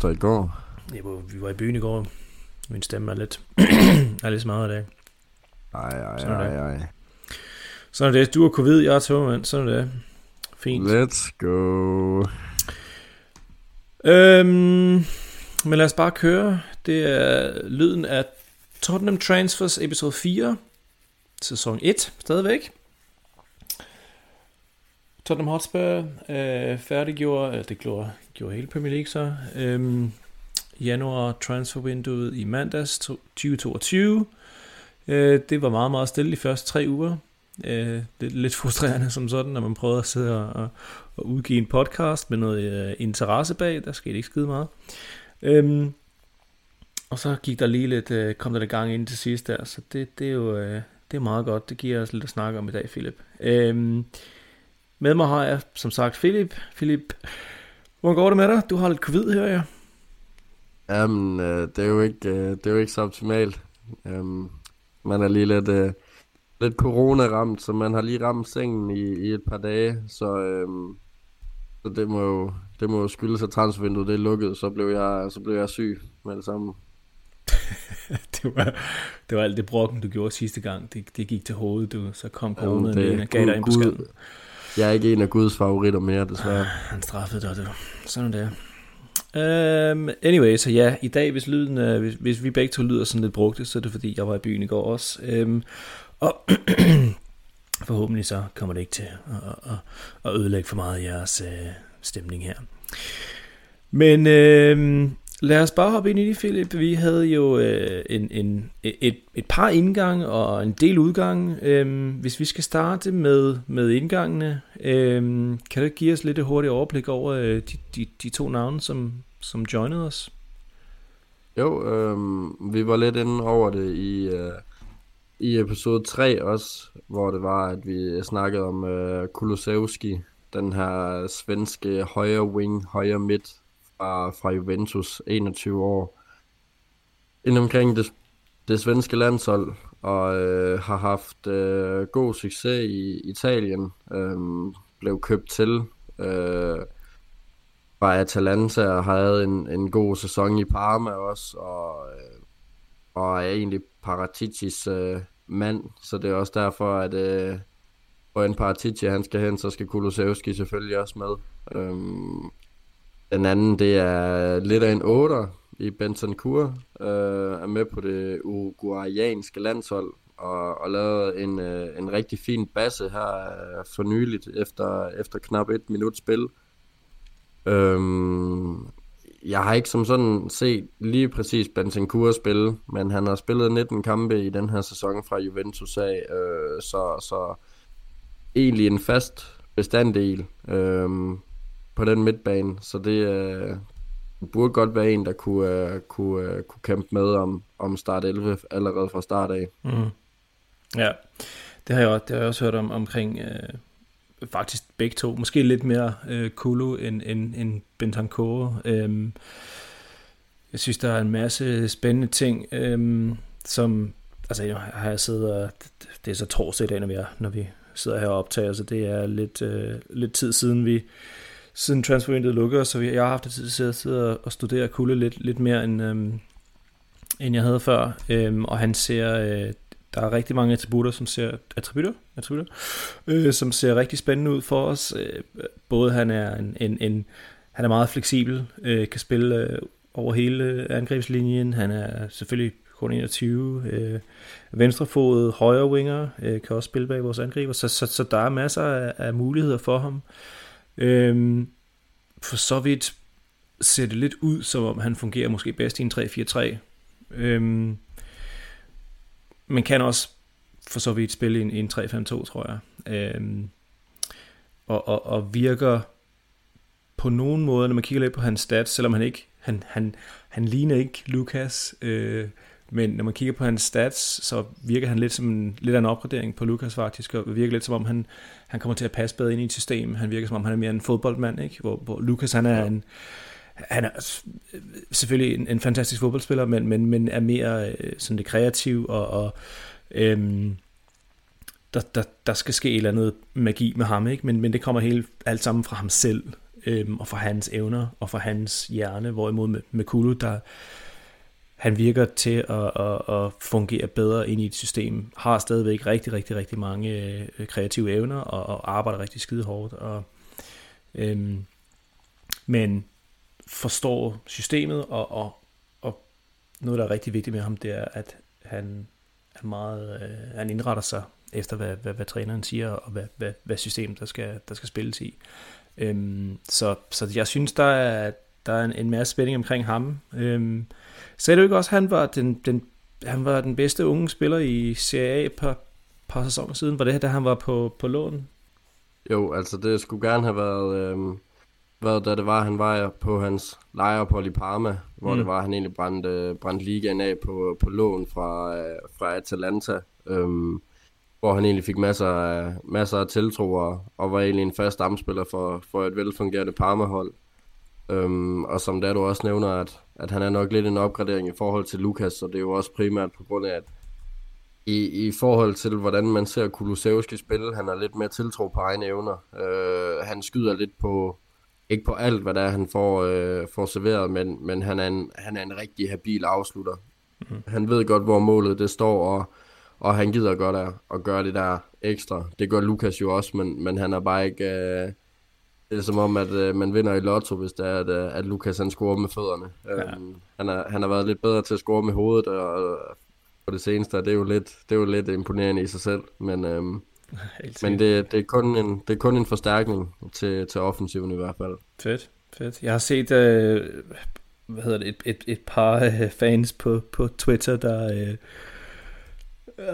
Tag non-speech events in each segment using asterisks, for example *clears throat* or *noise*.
efter i går? Ja, vi var i byen i går. Min stemme er lidt, *clears throat* er lidt smadret i dag. Ej, ej, ej, ej. Sådan er det. Du er covid, jeg er tømmermand. Sådan er det. Fint. Let's go. Øhm, men lad os bare køre. Det er lyden af Tottenham Transfers episode 4. Sæson 1 stadigvæk. Tottenham Hotspur øh, færdiggjorde, øh, det gjorde, gjorde hele Premier League så, Øhm, januar transfervinduet i mandags 2022. Øh, det var meget, meget stille de første tre uger. Øh, det er lidt frustrerende som sådan, når man prøver at sidde og, og udgive en podcast med noget øh, interesse bag. Der skete ikke skide meget. Øhm, og så gik der lige lidt, øh, kom der lidt gang ind til sidst der, så det, det er jo øh, det er meget godt. Det giver os lidt at snakke om i dag, Philip. Øhm, med mig har jeg, som sagt, Philip. Philip, hvordan går det med dig? Du har lidt covid, hører jeg. Jamen, øh, det, er jo ikke, øh, det er jo ikke så optimalt. Um, man er lige lidt, øh, lidt corona-ramt, så man har lige ramt sengen i, i et par dage. Så, øh, så det må jo det må jo skyldes, at transfervinduet det er lukket. Så blev jeg, så blev jeg syg med det samme. *laughs* det, var, det var alt det brokken, du gjorde sidste gang. Det, det gik til hovedet, du. Så kom corona ind og gav dig en besked. Jeg er ikke en af Guds favoritter mere, desværre. Ah, han straffede dig, det. Sådan er. Um, anyway, så ja, i dag, hvis, lyden, uh, hvis, hvis vi begge to lyder sådan lidt brugte, så er det fordi, jeg var i byen i går også. Um, og *clears throat* forhåbentlig så kommer det ikke til at, at, at ødelægge for meget jeres uh, stemning her. Men uh, Lad os bare hoppe ind i det, Philip. Vi havde jo øh, en, en, et, et par indgange og en del udgange. Øhm, hvis vi skal starte med, med indgangene, øhm, kan du give os lidt et hurtigt overblik over øh, de, de, de to navne, som, som joinede os? Jo, øh, vi var lidt inde over det i, øh, i episode 3 også, hvor det var, at vi snakkede om øh, Kulusevski, den her svenske højre wing, højre midt, fra, fra Juventus, 21 år, ind omkring det, det svenske landshold, og øh, har haft øh, god succes i Italien, øh, blev købt til øh, fra Atalanta og havde en, en god sæson i Parma også, og, øh, og er egentlig Paraticis øh, mand, så det er også derfor, at øh, hvor en Paratici han skal hen, så skal Kulusevski selvfølgelig også med. Øhm, den anden, det er lidt af en 8'er i Bentancur, øh, er med på det uruguayanske landshold, og, og lavet en, øh, en rigtig fin basse her øh, for nyligt, efter, efter knap et minut spil. Øhm, jeg har ikke som sådan set lige præcis Bentancur spille, men han har spillet 19 kampe i den her sæson fra Juventus af, øh, så, så egentlig en fast bestanddel. Øh, på den midtbane, så det øh, burde godt være en, der kunne, øh, kunne, øh, kunne kæmpe med om, om start 11 allerede fra start af. Mm. Ja, det har jeg også, det har jeg også hørt om omkring øh, faktisk begge to. Måske lidt mere øh, Kulu end, end, end Bentancur. Øh, jeg synes, der er en masse spændende ting, øh, som altså jeg har jeg siddet og, det er så torsdag i dag, når vi, er, når vi sidder her og optager, så det er lidt, øh, lidt tid siden vi siden transfervinduet lukkede, så jeg har haft det tid til at sidde og studere Kulle lidt, lidt mere, end, øhm, end jeg havde før. Øhm, og han ser, øh, der er rigtig mange attributter, som ser, attributter? attributter øh, som ser rigtig spændende ud for os. Øh, både han er en, en, en han er meget fleksibel, øh, kan spille øh, over hele angrebslinjen. Han er selvfølgelig kun 21, øh, venstrefodet, højre winger, øh, kan også spille bag vores angriber, så, så, så der er masser af, af muligheder for ham. Øhm, for så vidt ser det lidt ud, som om han fungerer måske bedst i en 3-4-3. Øhm, man kan også for så vidt spille i en, en 3-5-2, tror jeg. Øhm, og, og, og virker på nogen måde, når man kigger lidt på hans stats, selvom han ikke, han, han, han ligner ikke Lukas, øh, men når man kigger på hans stats, så virker han lidt som en, lidt af en opgradering på Lukas faktisk, og virker lidt som om han, han kommer til at passe bedre ind i et system. Han virker som om han er mere en fodboldmand, ikke? Hvor, hvor Lukas han er en, han er selvfølgelig en, en fantastisk fodboldspiller, men, men, men er mere øh, sådan det kreativ, og, og øhm, der, der, der skal ske et eller andet magi med ham, ikke? Men, men det kommer helt alt sammen fra ham selv. øhm, og for hans evner, og for hans hjerne, hvorimod med, med Kulu, der han virker til at, at, at fungere bedre ind i et system, har stadigvæk rigtig, rigtig, rigtig mange øh, kreative evner, og, og arbejder rigtig skide hårdt, og, øhm, men forstår systemet, og, og, og noget, der er rigtig vigtigt med ham, det er, at han er meget, øh, han indretter sig efter, hvad, hvad, hvad træneren siger, og hvad, hvad, hvad system, der skal, der skal spilles i. Øhm, så, så jeg synes, der er, der er en, en masse spænding omkring ham. Øhm, sagde du ikke også, at han var den, den, han var den bedste unge spiller i Serie A et par, par sæsoner siden? Var det her, da han var på, på lån? Jo, altså det skulle gerne have været, øhm, været da det var, han var på hans lejre i Parma, hvor mm. det var, han egentlig brændte, brændte ligaen af på, på lån fra, øh, fra Atalanta. Øhm, hvor han egentlig fik masser af, masser af tiltro og, og var egentlig en fast stamspiller for, for et velfungerende Parma-hold. Øhm, og som der du også nævner, at, at han er nok lidt en opgradering i forhold til Lukas, så det er jo også primært på grund af, at i, i forhold til, hvordan man ser Kulusevski spille, han har lidt mere tiltro på egne evner. Øh, han skyder lidt på, ikke på alt, hvad der er, han får, øh, får serveret, men, men han, er en, han er en rigtig habil afslutter. Mm. Han ved godt, hvor målet det står, og og han gider godt at, at gøre det der ekstra. Det gør Lukas jo også, men, men han er bare ikke... Øh, det er som om, at øh, man vinder i lotto, hvis det er, at, øh, at Lukas han scorer med fødderne. Ja. Um, han, er, han har været lidt bedre til at score med hovedet, og, og på det seneste, det er jo lidt, det er jo lidt imponerende i sig selv. Men, øhm, *laughs* men det, det, er kun en, det er kun en forstærkning til, til offensiven i hvert fald. Fedt, fedt. Jeg har set øh, hvad hedder det, et, et, et par øh, fans på, på Twitter, der... Øh,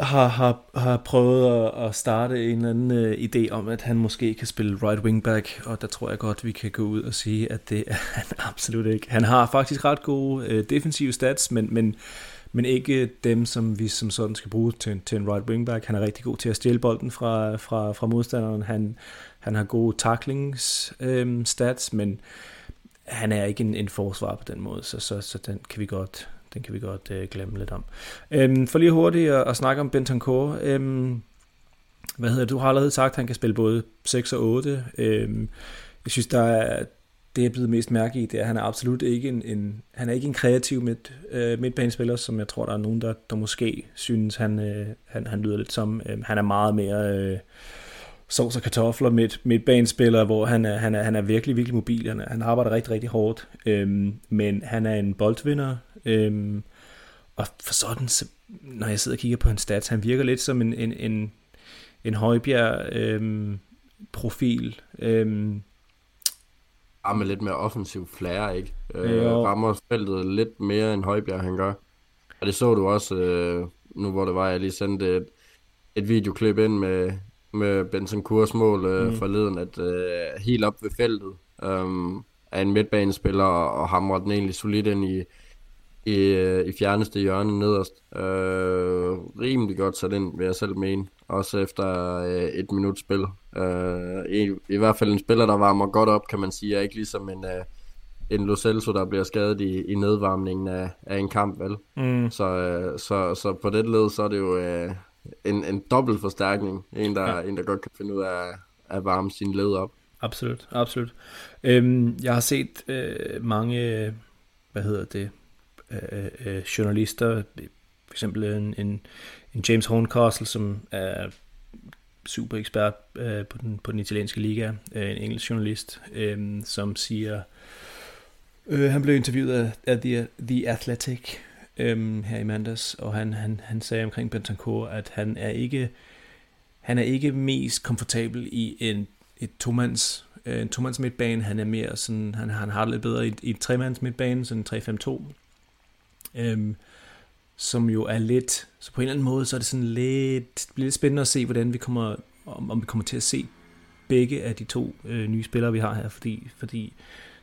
har, har, har prøvet at, at starte en eller anden øh, idé om, at han måske kan spille right wing back, og der tror jeg godt, vi kan gå ud og sige, at det er *laughs* han absolut ikke. Han har faktisk ret gode øh, defensive stats, men, men, men ikke dem, som vi som sådan skal bruge til, til en right wing back. Han er rigtig god til at stjæle bolden fra, fra, fra modstanderen. Han, han har gode tacklings øh, stats, men han er ikke en, en forsvar på den måde, så, så, så den kan vi godt den kan vi godt øh, glemme lidt om. Øhm, for lige hurtigt at, at snakke om Bentancur. Øhm, hvad hedder du har allerede sagt, at han kan spille både 6 og 8. Øhm, jeg synes, der er, det er blevet mest mærke i, det er, at han er absolut ikke en, en, han er ikke en kreativ midt, øh, midtbanespiller, som jeg tror, der er nogen, der, der måske synes, han, øh, han, han lyder lidt som. Øh, han er meget mere... Øh, sovs og kartofler midt, midtbanespiller, hvor han er, han, er, han er virkelig, virkelig mobil. Han, er, han arbejder rigtig, rigtig hårdt. Øhm, men han er en boldvinder. Øhm, og for sådan, så, når jeg sidder og kigger på hans stats, han virker lidt som en, en, en, en højbjerg øhm, profil. Øhm, Ja, med lidt mere offensiv flair, ikke? Øh, rammer feltet lidt mere end Højbjerg, han gør. Og det så du også, øh, nu hvor det var, jeg lige sendte et, et videoklip ind med, med Benson Kurs mål øh, mm. forleden, at øh, helt op ved feltet øh, er en midtbanespiller, og hamrer den egentlig solidt ind i, i, øh, i fjerneste hjørne nederst. Øh, rimelig godt sat ind, vil jeg selv mene. Også efter øh, et minut spil. Øh, i, I hvert fald en spiller, der varmer godt op, kan man sige. Er ikke ligesom en, øh, en Lo Celso, der bliver skadet i, i nedvarmningen af, af en kamp, vel? Mm. Så, øh, så, så på det led, så er det jo øh, en, en dobbelt forstærkning. En der, ja. en, der godt kan finde ud af at varme sin led op. Absolut, absolut. Øhm, jeg har set øh, mange, hvad hedder det, øh, øh, journalister, for eksempel en, en, en James Horncastle, som er super ekspert øh, på, den, på den italienske liga, øh, en engelsk journalist, øh, som siger, øh, han blev interviewet af, af The, The Athletic øhm, her i mandags, og han, han, han sagde omkring Bentancur, at han er ikke han er ikke mest komfortabel i en et tomands øh, en tomands midtbane. Han er mere sådan, han, han har det lidt bedre i, i et tremands midtbane, sådan 3-5-2 øhm, som jo er lidt, så på en eller anden måde, så er det sådan lidt, bliver lidt spændende at se, hvordan vi kommer, om, om vi kommer til at se begge af de to øh, nye spillere, vi har her, fordi, fordi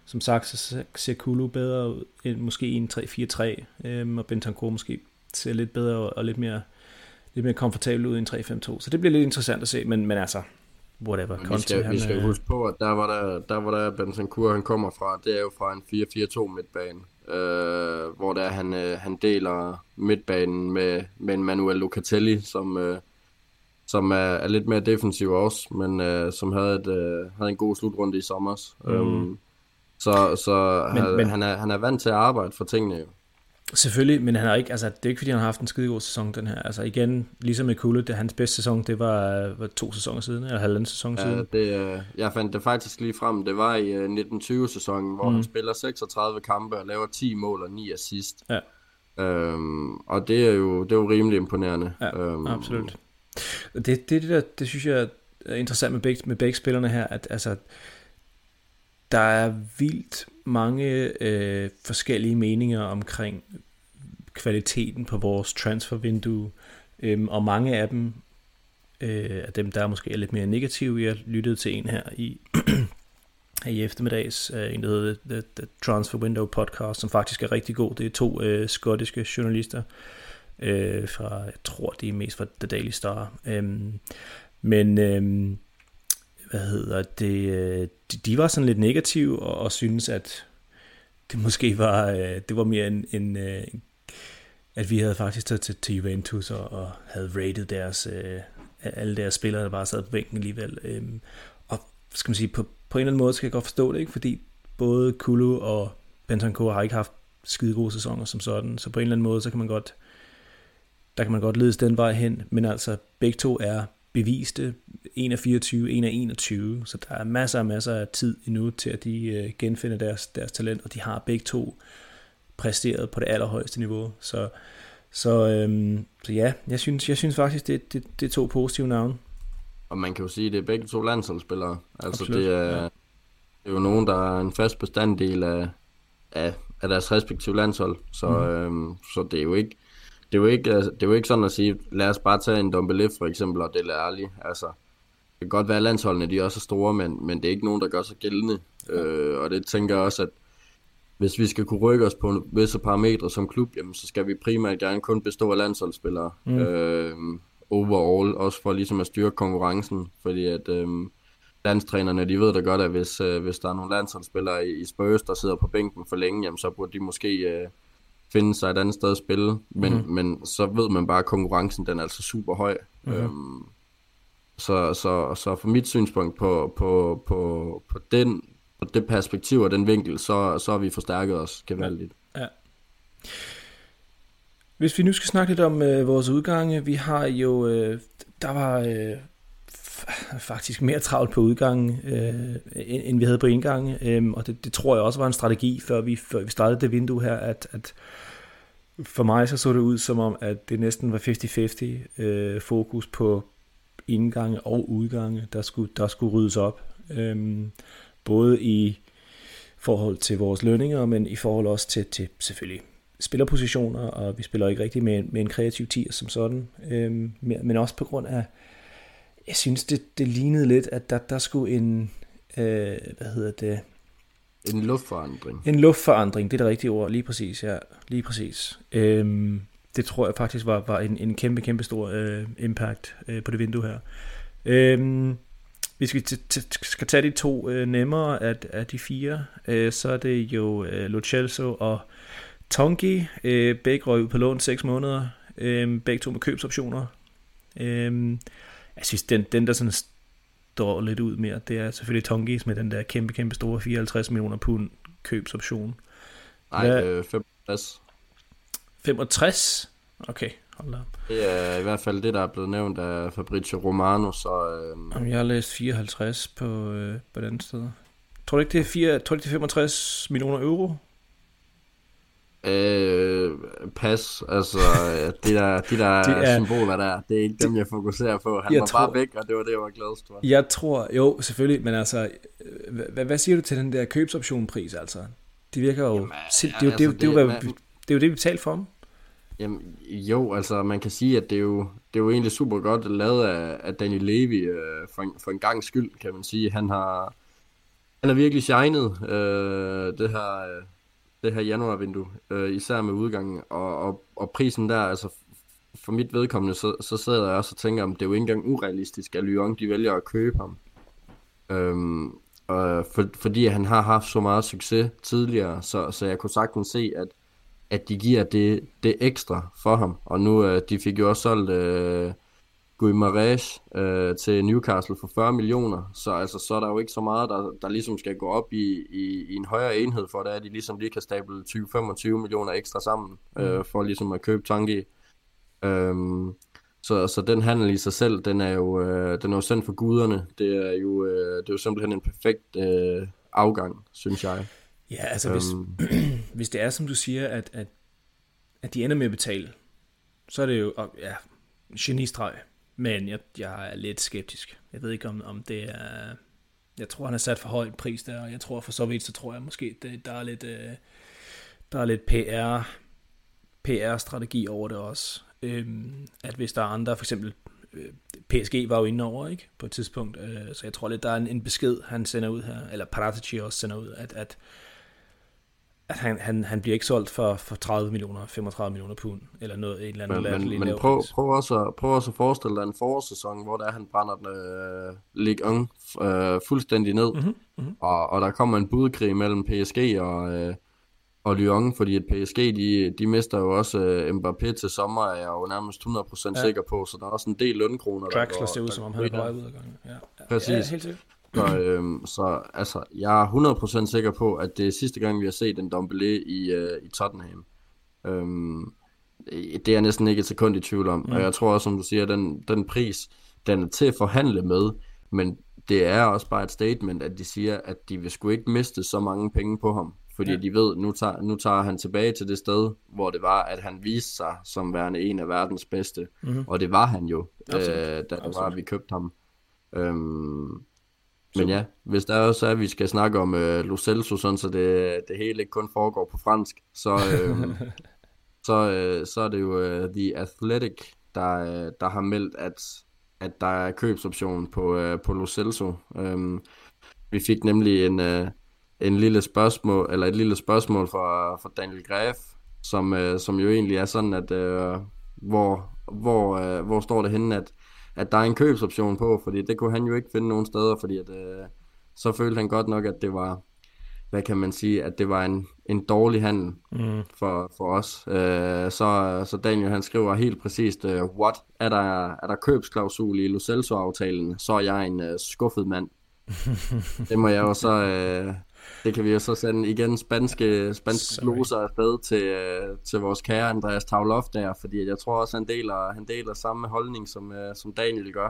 som sagt, så ser Kulu bedre ud end måske en 3-4-3, øhm, og Bentancur måske ser lidt bedre og lidt mere, lidt mere komfortabel ud end 3-5-2, så det bliver lidt interessant at se, men, men altså, whatever. Men vi skal, han, vi skal huske på, at der var der, der, var der Bentancur, han kommer fra, det er jo fra en 4-4-2 midtbane øh, hvor der han, øh, han deler midtbanen med, med en Manuel Locatelli, som, øh, som er, er lidt mere defensiv også, men øh, som havde, et, øh, havde en god slutrunde i sommer. Mm. Øhm, så så men, han, men, han, er, han er vant til at arbejde for tingene jo. Selvfølgelig, men han har ikke, altså, det er ikke fordi, han har haft en skidegod sæson, den her. Altså igen, ligesom med Kulle, det hans bedste sæson, det var, var to sæsoner siden, eller halvanden sæson ja, siden. Det, øh, jeg fandt det faktisk lige frem, det var i uh, 1920-sæsonen, hvor mm. han spiller 36 kampe og laver 10 mål og 9 assist. Ja. Øhm, og det er, jo, det er jo rimelig imponerende. Ja, øhm, absolut. Det, det, det, der, det synes jeg er interessant med begge, med begge spillerne her, at altså, der er vildt mange øh, forskellige meninger omkring kvaliteten på vores transfervindue, øh, og mange af dem, øh, af dem der måske er lidt mere negative, jeg lyttede til en her i, *clears throat* i eftermiddags, øh, en der hedder The, The Transfer Window Podcast, som faktisk er rigtig god. Det er to øh, skottiske journalister, øh, fra, jeg tror de er mest fra The Daily Star. Øh, men øh, hvad hedder det, øh, de, de var sådan lidt negative og, og synes at det måske var, øh, det var mere en, en, øh, at vi havde faktisk taget til, til Juventus og, og havde rated deres, alle deres spillere, der bare sad på bænken alligevel. Øhm, og skal man sige, på, på en eller anden måde skal jeg godt forstå det, ikke? fordi både Kulu og Bentancur har ikke haft skide gode sæsoner som sådan, så på en eller anden måde, så kan man godt, der kan man godt ledes den vej hen, men altså begge to er beviste, en af 24, en af 21, så der er masser og masser af tid endnu til, at de øh, genfinder deres, deres talent, og de har begge to præsteret på det allerhøjeste niveau. Så, så, øhm, så ja, jeg synes, jeg synes faktisk, det, det, det er to positive navne. Og man kan jo sige, at det er begge to landsholdsspillere. Altså Absolut, det er, ja. det er jo nogen, der er en fast bestanddel af, af, af deres respektive landshold. Så, mm. øhm, så det er jo ikke det er jo ikke, altså, det er jo ikke sådan at sige, lad os bare tage en Dombele for eksempel, og det er ærligt. Altså, det kan godt være, at landsholdene de er også store, men, men det er ikke nogen, der gør sig gældende. Øh, og det tænker jeg også, at hvis vi skal kunne rykke os på visse parametre som klub, jamen, så skal vi primært gerne kun bestå af landsholdsspillere. Mm. Øh, overall, også for ligesom at styrke konkurrencen, fordi at øh, landstrænerne, de ved da godt, at hvis, øh, hvis der er nogle landsholdsspillere i, i Spurs, der sidder på bænken for længe, jamen, så burde de måske øh, finde sig et andet sted at spille, men, mm. men så ved man bare, at konkurrencen den er altså super høj. Mm. Øhm, så, så, så fra mit synspunkt på, på, på, på, den, på det perspektiv og den vinkel, så, så har vi forstærket os gevaldigt. Ja. Hvis vi nu skal snakke lidt om øh, vores udgange, vi har jo, øh, der var øh, faktisk mere travlt på udgangen, øh, end vi havde på indgangen, øh, og det, det tror jeg også var en strategi, før vi, før vi startede det vindue her, at, at for mig så så det ud som om, at det næsten var 50-50 øh, fokus på indgange og udgange, der skulle, der skulle ryddes op. Øh, både i forhold til vores lønninger, men i forhold også til, til selvfølgelig spillerpositioner, og vi spiller ikke rigtig med, med en kreativ tier som sådan, øh, men også på grund af, jeg synes det, det lignede lidt, at der, der skulle en, øh, hvad hedder det, en luftforandring. En luftforandring, det er det rigtige ord, lige præcis, ja, lige præcis. Øhm, det tror jeg faktisk var, var en, en kæmpe, kæmpe stor øh, impact øh, på det vindue her. Øhm, hvis vi skal tage de to øh, nemmere af, af de fire, øh, så er det jo øh, Lo Celso og Tongi. Øh, begge røg ud på lån 6 måneder. Øh, begge to med købsoptioner. Øh, jeg synes, den, den der sådan står lidt ud mere, det er selvfølgelig Tongis med den der kæmpe, kæmpe store 54 millioner pund købsoption. Nej, Hvad? øh, 65. 65? Okay, hold da. Det er i hvert fald det, der er blevet nævnt af Fabrizio Romano, så... Øh... Jamen, jeg har læst 54 på, øh, på den sted. Tror du ikke, det er, 4, tror du, det er 65 millioner euro? Øh, pas, altså de der, de der *laughs* det er, symboler der, det er ikke dem, jeg fokuserer på. Han var tror, bare væk, og det var det, jeg var gladest for. Jeg tror, jo, selvfølgelig, men altså, hvad, hvad siger du til den der købsoptionpris, altså? Det virker jo, Jamen, det, det, altså, det, det, det, det, det, det er jo det, vi betalte for dem. Jamen, jo, altså man kan sige, at det er jo, det er jo egentlig super godt lavet af, af Daniel Levy øh, for, en, for en gang skyld, kan man sige. Han har, han har virkelig shined øh, det her, øh, det her januarvindue, øh, især med udgangen, og, og, og prisen der, altså for mit vedkommende, så, så sidder jeg også og tænker, om det er jo ikke engang urealistisk, at Lyon de vælger at købe ham. Øhm, og for, fordi han har haft så meget succes tidligere, så, så jeg kunne sagtens se, at, at de giver det, det ekstra for ham. Og nu, øh, de fik jo også solgt øh, Guimaraes øh, til Newcastle for 40 millioner, så altså, så er der jo ikke så meget, der, der ligesom skal gå op i, i, i en højere enhed for det, at de ligesom lige kan stable 20-25 millioner ekstra sammen, øh, mm. for ligesom at købe Tangi. Øhm, så, så den handel i sig selv, den er jo, øh, den er jo sendt for guderne. Det er jo, øh, det er jo simpelthen en perfekt øh, afgang, synes jeg. Ja, altså hvis, øhm, *clears throat* hvis det er, som du siger, at, at, at de ender med at betale, så er det jo ja, genistreg. Men jeg, jeg er lidt skeptisk. Jeg ved ikke, om, om det er... Jeg tror, han har sat for høj pris der, og jeg tror for så vidt, så tror jeg måske, det, der er lidt, øh, der er lidt PR, PR-strategi over det også. Øhm, at hvis der er andre, for eksempel øh, PSG var jo inde over, ikke, på et tidspunkt, øh, så jeg tror lidt, der er en, en besked, han sender ud her, eller Paratici også sender ud, at, at at han, han, han bliver ikke solgt for, for 30 millioner, 35 millioner pund, eller noget, et eller andet. Men, men, men prøv, prøv, også at, prøv også at forestille dig en forårssæson, hvor der han brænder den uh, Ligue 1 uh, fuldstændig ned, mm-hmm, mm-hmm. Og, og der kommer en budkrig mellem PSG og, uh, og Lyon, fordi at PSG, de, de mister jo også uh, Mbappé til sommer, er jeg jo nærmest 100% ja. sikker på, så der er også en del lønkroner. Draxler ser ud, som om han er på vej ud af gangen. Ja. Præcis. Ja, helt sikkert. Så, øhm, så altså, jeg er 100% sikker på, at det er sidste gang, vi har set en Dombele i, øh, i Tottenham. Øhm, det er jeg næsten ikke et sekund i tvivl om. Mm. Og jeg tror også, som du siger, den, den pris, den er til at forhandle med, men det er også bare et statement, at de siger, at de vil sgu ikke miste så mange penge på ham. Fordi ja. de ved, nu tager, nu tager han tilbage til det sted, hvor det var, at han viste sig som værende en af verdens bedste. Mm-hmm. Og det var han jo, øh, da det var, at vi købte ham. Øhm, men ja, hvis der også er, at vi skal snakke om øh, Lo Celso, sådan, så det, det hele ikke kun foregår på fransk, så, øh, *laughs* så, øh, så er det jo øh, The Athletic, der, øh, der har meldt, at, at der er købsoption på, øh, på Lo Celso. Øh, vi fik nemlig en, øh, en lille spørgsmål, eller et lille spørgsmål fra, fra Daniel Graf, som, øh, som jo egentlig er sådan, at øh, hvor, hvor, øh, hvor står det henne, at at der er en købsoption på, fordi det kunne han jo ikke finde nogen steder, fordi at, øh, så følte han godt nok, at det var, hvad kan man sige, at det var en, en dårlig handel mm. for, for os. Øh, så, så Daniel han skriver helt præcist, øh, what, er der, er der købsklausul i Lo Celso-aftalen, så er jeg en øh, skuffet mand. *laughs* det må jeg jo så, øh, det kan vi jo så sende igen spanske, spanske gloser afsted til, øh, til vores kære Andreas Tavlof der, fordi jeg tror også, han deler, han deler samme holdning, som, uh, som Daniel gør.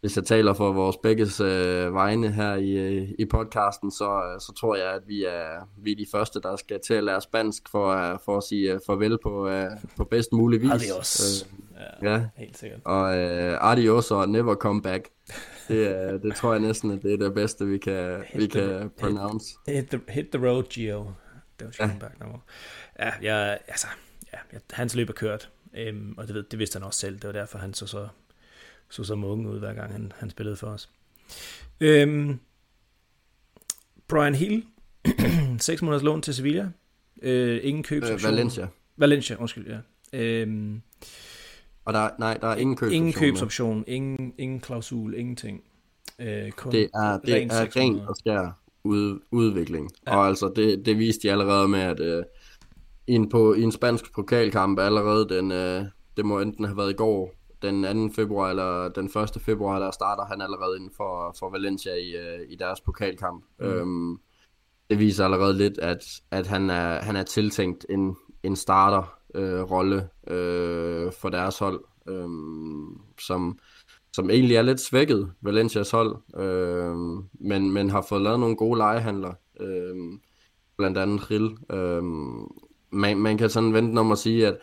Hvis jeg taler for vores begges uh, vegne her i, i podcasten, så, så tror jeg, at vi er, vi er de første, der skal til at lære spansk for, for at sige farvel på, uh, på bedst mulig vis. Adios. Uh, ja, ja, helt sikkert. Og uh, adios og never come back. Det, det tror jeg næsten, at det er det bedste, vi kan, hit vi the, kan pronounce. Hit, hit, the, hit the road, Gio. Ja. back no more. Ja, jeg, altså, ja, hans løb er kørt, øhm, og det, ved, det vidste han også selv. Det var derfor, han så så, så, så munge ud, hver gang han, han spillede for os. Øhm, Brian Hill, *clears throat* 6 måneders lån til Sevilla. Øh, ingen købsoption. Øh, Valencia. Valencia, undskyld, ja. Øhm, og der, nej, der er ingen købsoption. Ingen købsoption, ingen, ingen klausul, ingenting. Øh, kun det er, det ren er rent og skær ud, udvikling. Ja. Og altså, det, det viste de allerede med, at øh, en, på, i en spansk pokalkamp allerede, den, øh, det må enten have været i går, den 2. februar eller den 1. februar, der starter han allerede inden for, for Valencia i, øh, i deres pokalkamp. Mm. Øhm, det viser allerede lidt, at, at han, er, han er tiltænkt en, en starter øh, rolle øh, for deres hold, øh, som, som egentlig er lidt svækket, Valencias hold, øh, men, men har fået lavet nogle gode legehandler, øh, blandt andet Rill. Øh, man, man kan sådan vente om at sige, at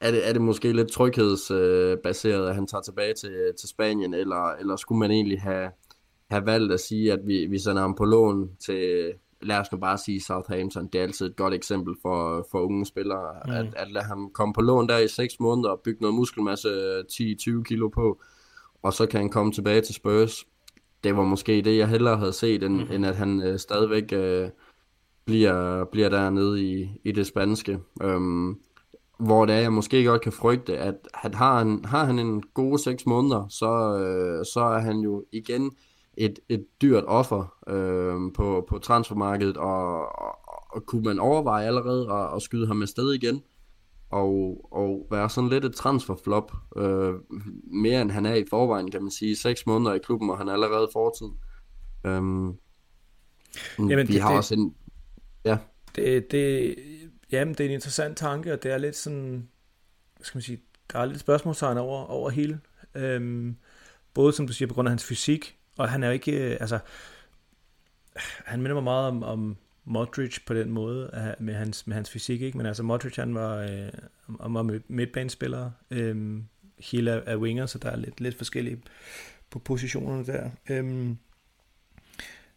er det, er det måske lidt tryghedsbaseret, at han tager tilbage til, til Spanien, eller, eller skulle man egentlig have, have valgt at sige, at vi, vi sender ham på lån til, lad os nu bare sige Southampton, det er altid et godt eksempel for, for unge spillere, mm. at, at lade ham komme på lån der i 6 måneder og bygge noget muskelmasse 10-20 kilo på, og så kan han komme tilbage til Spurs. Det var måske det, jeg hellere havde set, end, mm. end at han øh, stadigvæk øh, bliver, bliver dernede i, i det spanske. Øhm, hvor det er, jeg måske godt kan frygte, at, at har, han, har han en gode 6 måneder, så, øh, så er han jo igen et, et dyrt offer øh, på, på transfermarkedet, og, og, og kunne man overveje allerede at, at skyde ham afsted igen? og, og være sådan lidt et transferflop, øh, mere end han er i forvejen, kan man sige. Seks måneder i klubben, og han er allerede fortid. Øhm, Jamen, vi det, har det, også en... Ja. Det, det, jamen, det er en interessant tanke, og det er lidt sådan, hvad skal man sige, der er lidt spørgsmålstegn over, over hele. Øhm, både som du siger, på grund af hans fysik, og han er jo ikke, øh, altså, han minder mig meget om, om Modric på den måde, øh, med hans, med hans fysik, ikke? Men altså Modric, han var, øh, var midtbanespiller, øh, hele af winger, så der er lidt, lidt forskellige på positionerne der. Øh,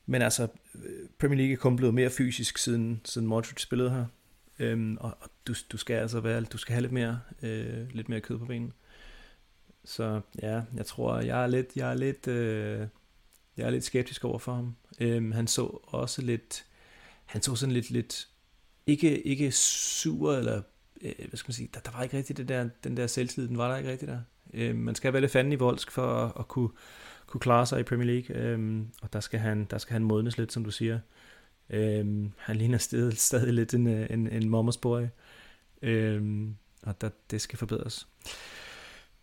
men altså, øh, Premier League er kun blevet mere fysisk, siden, siden Modric spillede her. Øhm, og, og du, du skal altså være, du skal have lidt mere, øh, lidt mere kød på benen. Så ja, jeg tror, jeg er lidt, jeg er lidt, øh, jeg er lidt skeptisk over for ham. Øhm, han så også lidt, han så sådan lidt, lidt ikke, ikke sur, eller øh, hvad skal man sige, der, der var ikke rigtig det der, den der selvtillid, den var der ikke rigtig der. Øhm, man skal være lidt fanden i voldsk for at, at kunne, kunne klare sig i Premier League, øhm, og der skal, han, der skal han modnes lidt, som du siger. Øhm, han ligner stadig, stadig lidt en, øh, en, en mamas boy, øhm, og der, det skal forbedres.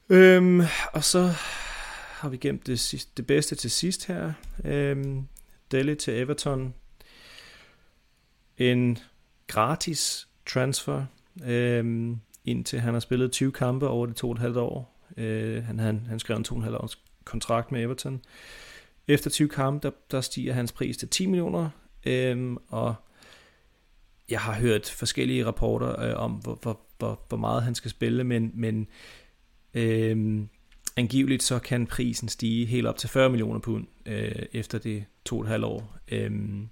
Øhm, og så har vi gemt det, sidste, det bedste til sidst her. Øhm, Delhi til Everton. En gratis transfer, øhm, indtil han har spillet 20 kampe over de to og et halvt år. Øh, han, han, han skrev en to og et halvt års kontrakt med Everton. Efter 20 kampe, der, der stiger hans pris til 10 millioner, øhm, og jeg har hørt forskellige rapporter øh, om, hvor, hvor, hvor, hvor meget han skal spille, men, men øhm, angiveligt så kan prisen stige helt op til 40 millioner pund øh, efter det to og et halvt år. Øhm,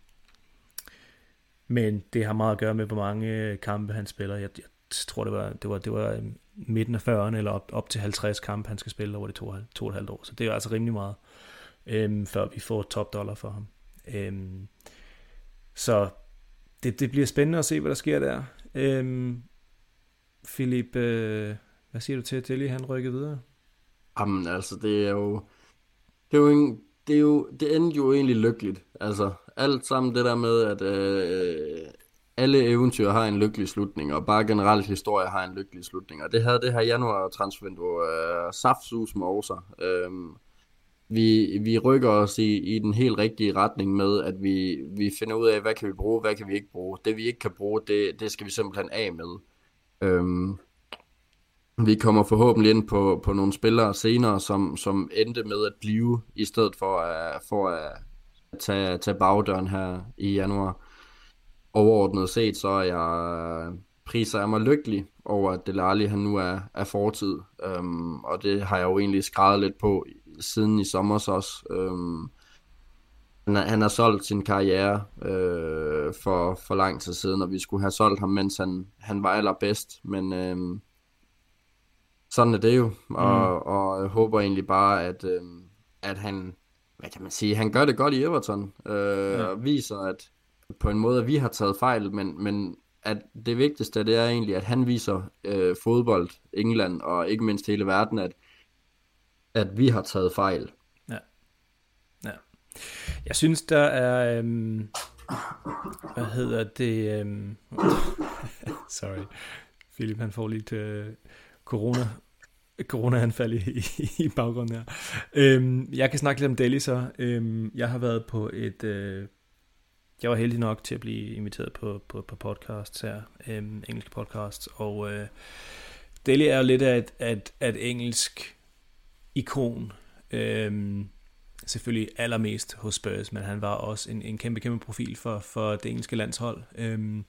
men det har meget at gøre med, hvor mange øh, kampe han spiller. Jeg, jeg tror, det var, det var, det var øh, midten af 40'erne, eller op, op til 50 kampe, han skal spille over de to, to og et halvt år. Så det er altså rimelig meget, øhm, før vi får top dollar for ham. Øhm, så det, det bliver spændende at se, hvad der sker der. Øhm, Philip, øh, hvad siger du til, at Deli han rykker videre? Jamen, altså, det er jo... Det er jo, en, det, er jo, det endte jo egentlig lykkeligt. Altså, alt sammen det der med, at øh, alle eventyr har en lykkelig slutning, og bare generelt historie har en lykkelig slutning. Og det havde det her januar transfervindue øh, saftsus med også. Øh, vi, vi rykker os i, i den helt rigtige retning med, at vi, vi finder ud af, hvad kan vi bruge, hvad kan vi ikke bruge. Det vi ikke kan bruge, det, det skal vi simpelthen af med. Øhm, vi kommer forhåbentlig ind på, på nogle spillere senere, som, som endte med at blive, i stedet for, at, for at tage, tage bagdøren her i januar. Overordnet set, så er jeg, priser jeg mig lykkelig over, at Delali han nu er, er fortid. Øhm, og det har jeg jo egentlig skrevet lidt på siden i sommer også. Øhm, han, han har solgt sin karriere øh, for, for lang tid siden, og vi skulle have solgt ham, mens han, han var allerbedst. Men øhm, sådan er det jo, og, mm. og jeg håber egentlig bare, at, øh, at han, hvad kan man sige, han gør det godt i Everton, øh, ja. og viser, at på en måde, at vi har taget fejl, men, men at det vigtigste, det er egentlig, at han viser øh, fodbold, England og ikke mindst hele verden, at, at vi har taget fejl. Ja. ja. Jeg synes, der er, øhm, hvad hedder det, øhm, *laughs* sorry, Philip han får lidt øh, corona, corona-anfald i, i, baggrunden her. Øhm, jeg kan snakke lidt om Delhi så. Øhm, jeg har været på et, øh, jeg var heldig nok til at blive inviteret på, på, på podcasts her, øhm, engelske podcasts, og øh, Delhi er jo lidt af et, et, et engelsk ikon. Øhm, selvfølgelig allermest hos Spurs, men han var også en, en kæmpe, kæmpe profil for, for det engelske landshold. Øhm,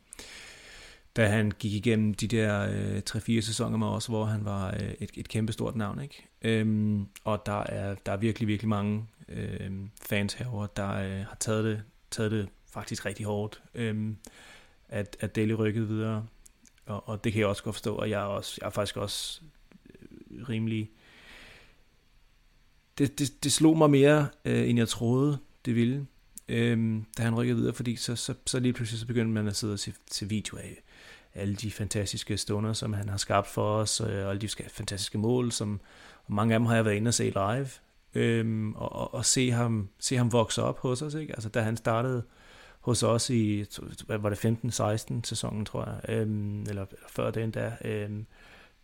da han gik igennem de der øh, 3-4 sæsoner med os, hvor han var øh, et, et kæmpe stort navn. Ikke? Øhm, og der er, der er virkelig, virkelig mange øh, fans herover der øh, har taget det, taget det faktisk rigtig hårdt, øh, at, at Daly rykkede videre. Og, og det kan jeg også godt forstå, og jeg er, også, jeg er faktisk også øh, rimelig... Det, det, det slog mig mere, øh, end jeg troede, det ville, øhm, da han rykkede videre, fordi så, så, så lige pludselig så begyndte man at sidde og se, se video af alle de fantastiske stunder, som han har skabt for os, og alle de fantastiske mål, som og mange af dem har jeg været inde og se live, øhm, og, og, og se, ham, se ham vokse op hos os. Ikke? Altså, da han startede hos os i, hvad var det, 15-16 sæsonen, tror jeg, øhm, eller, eller før den der, øhm,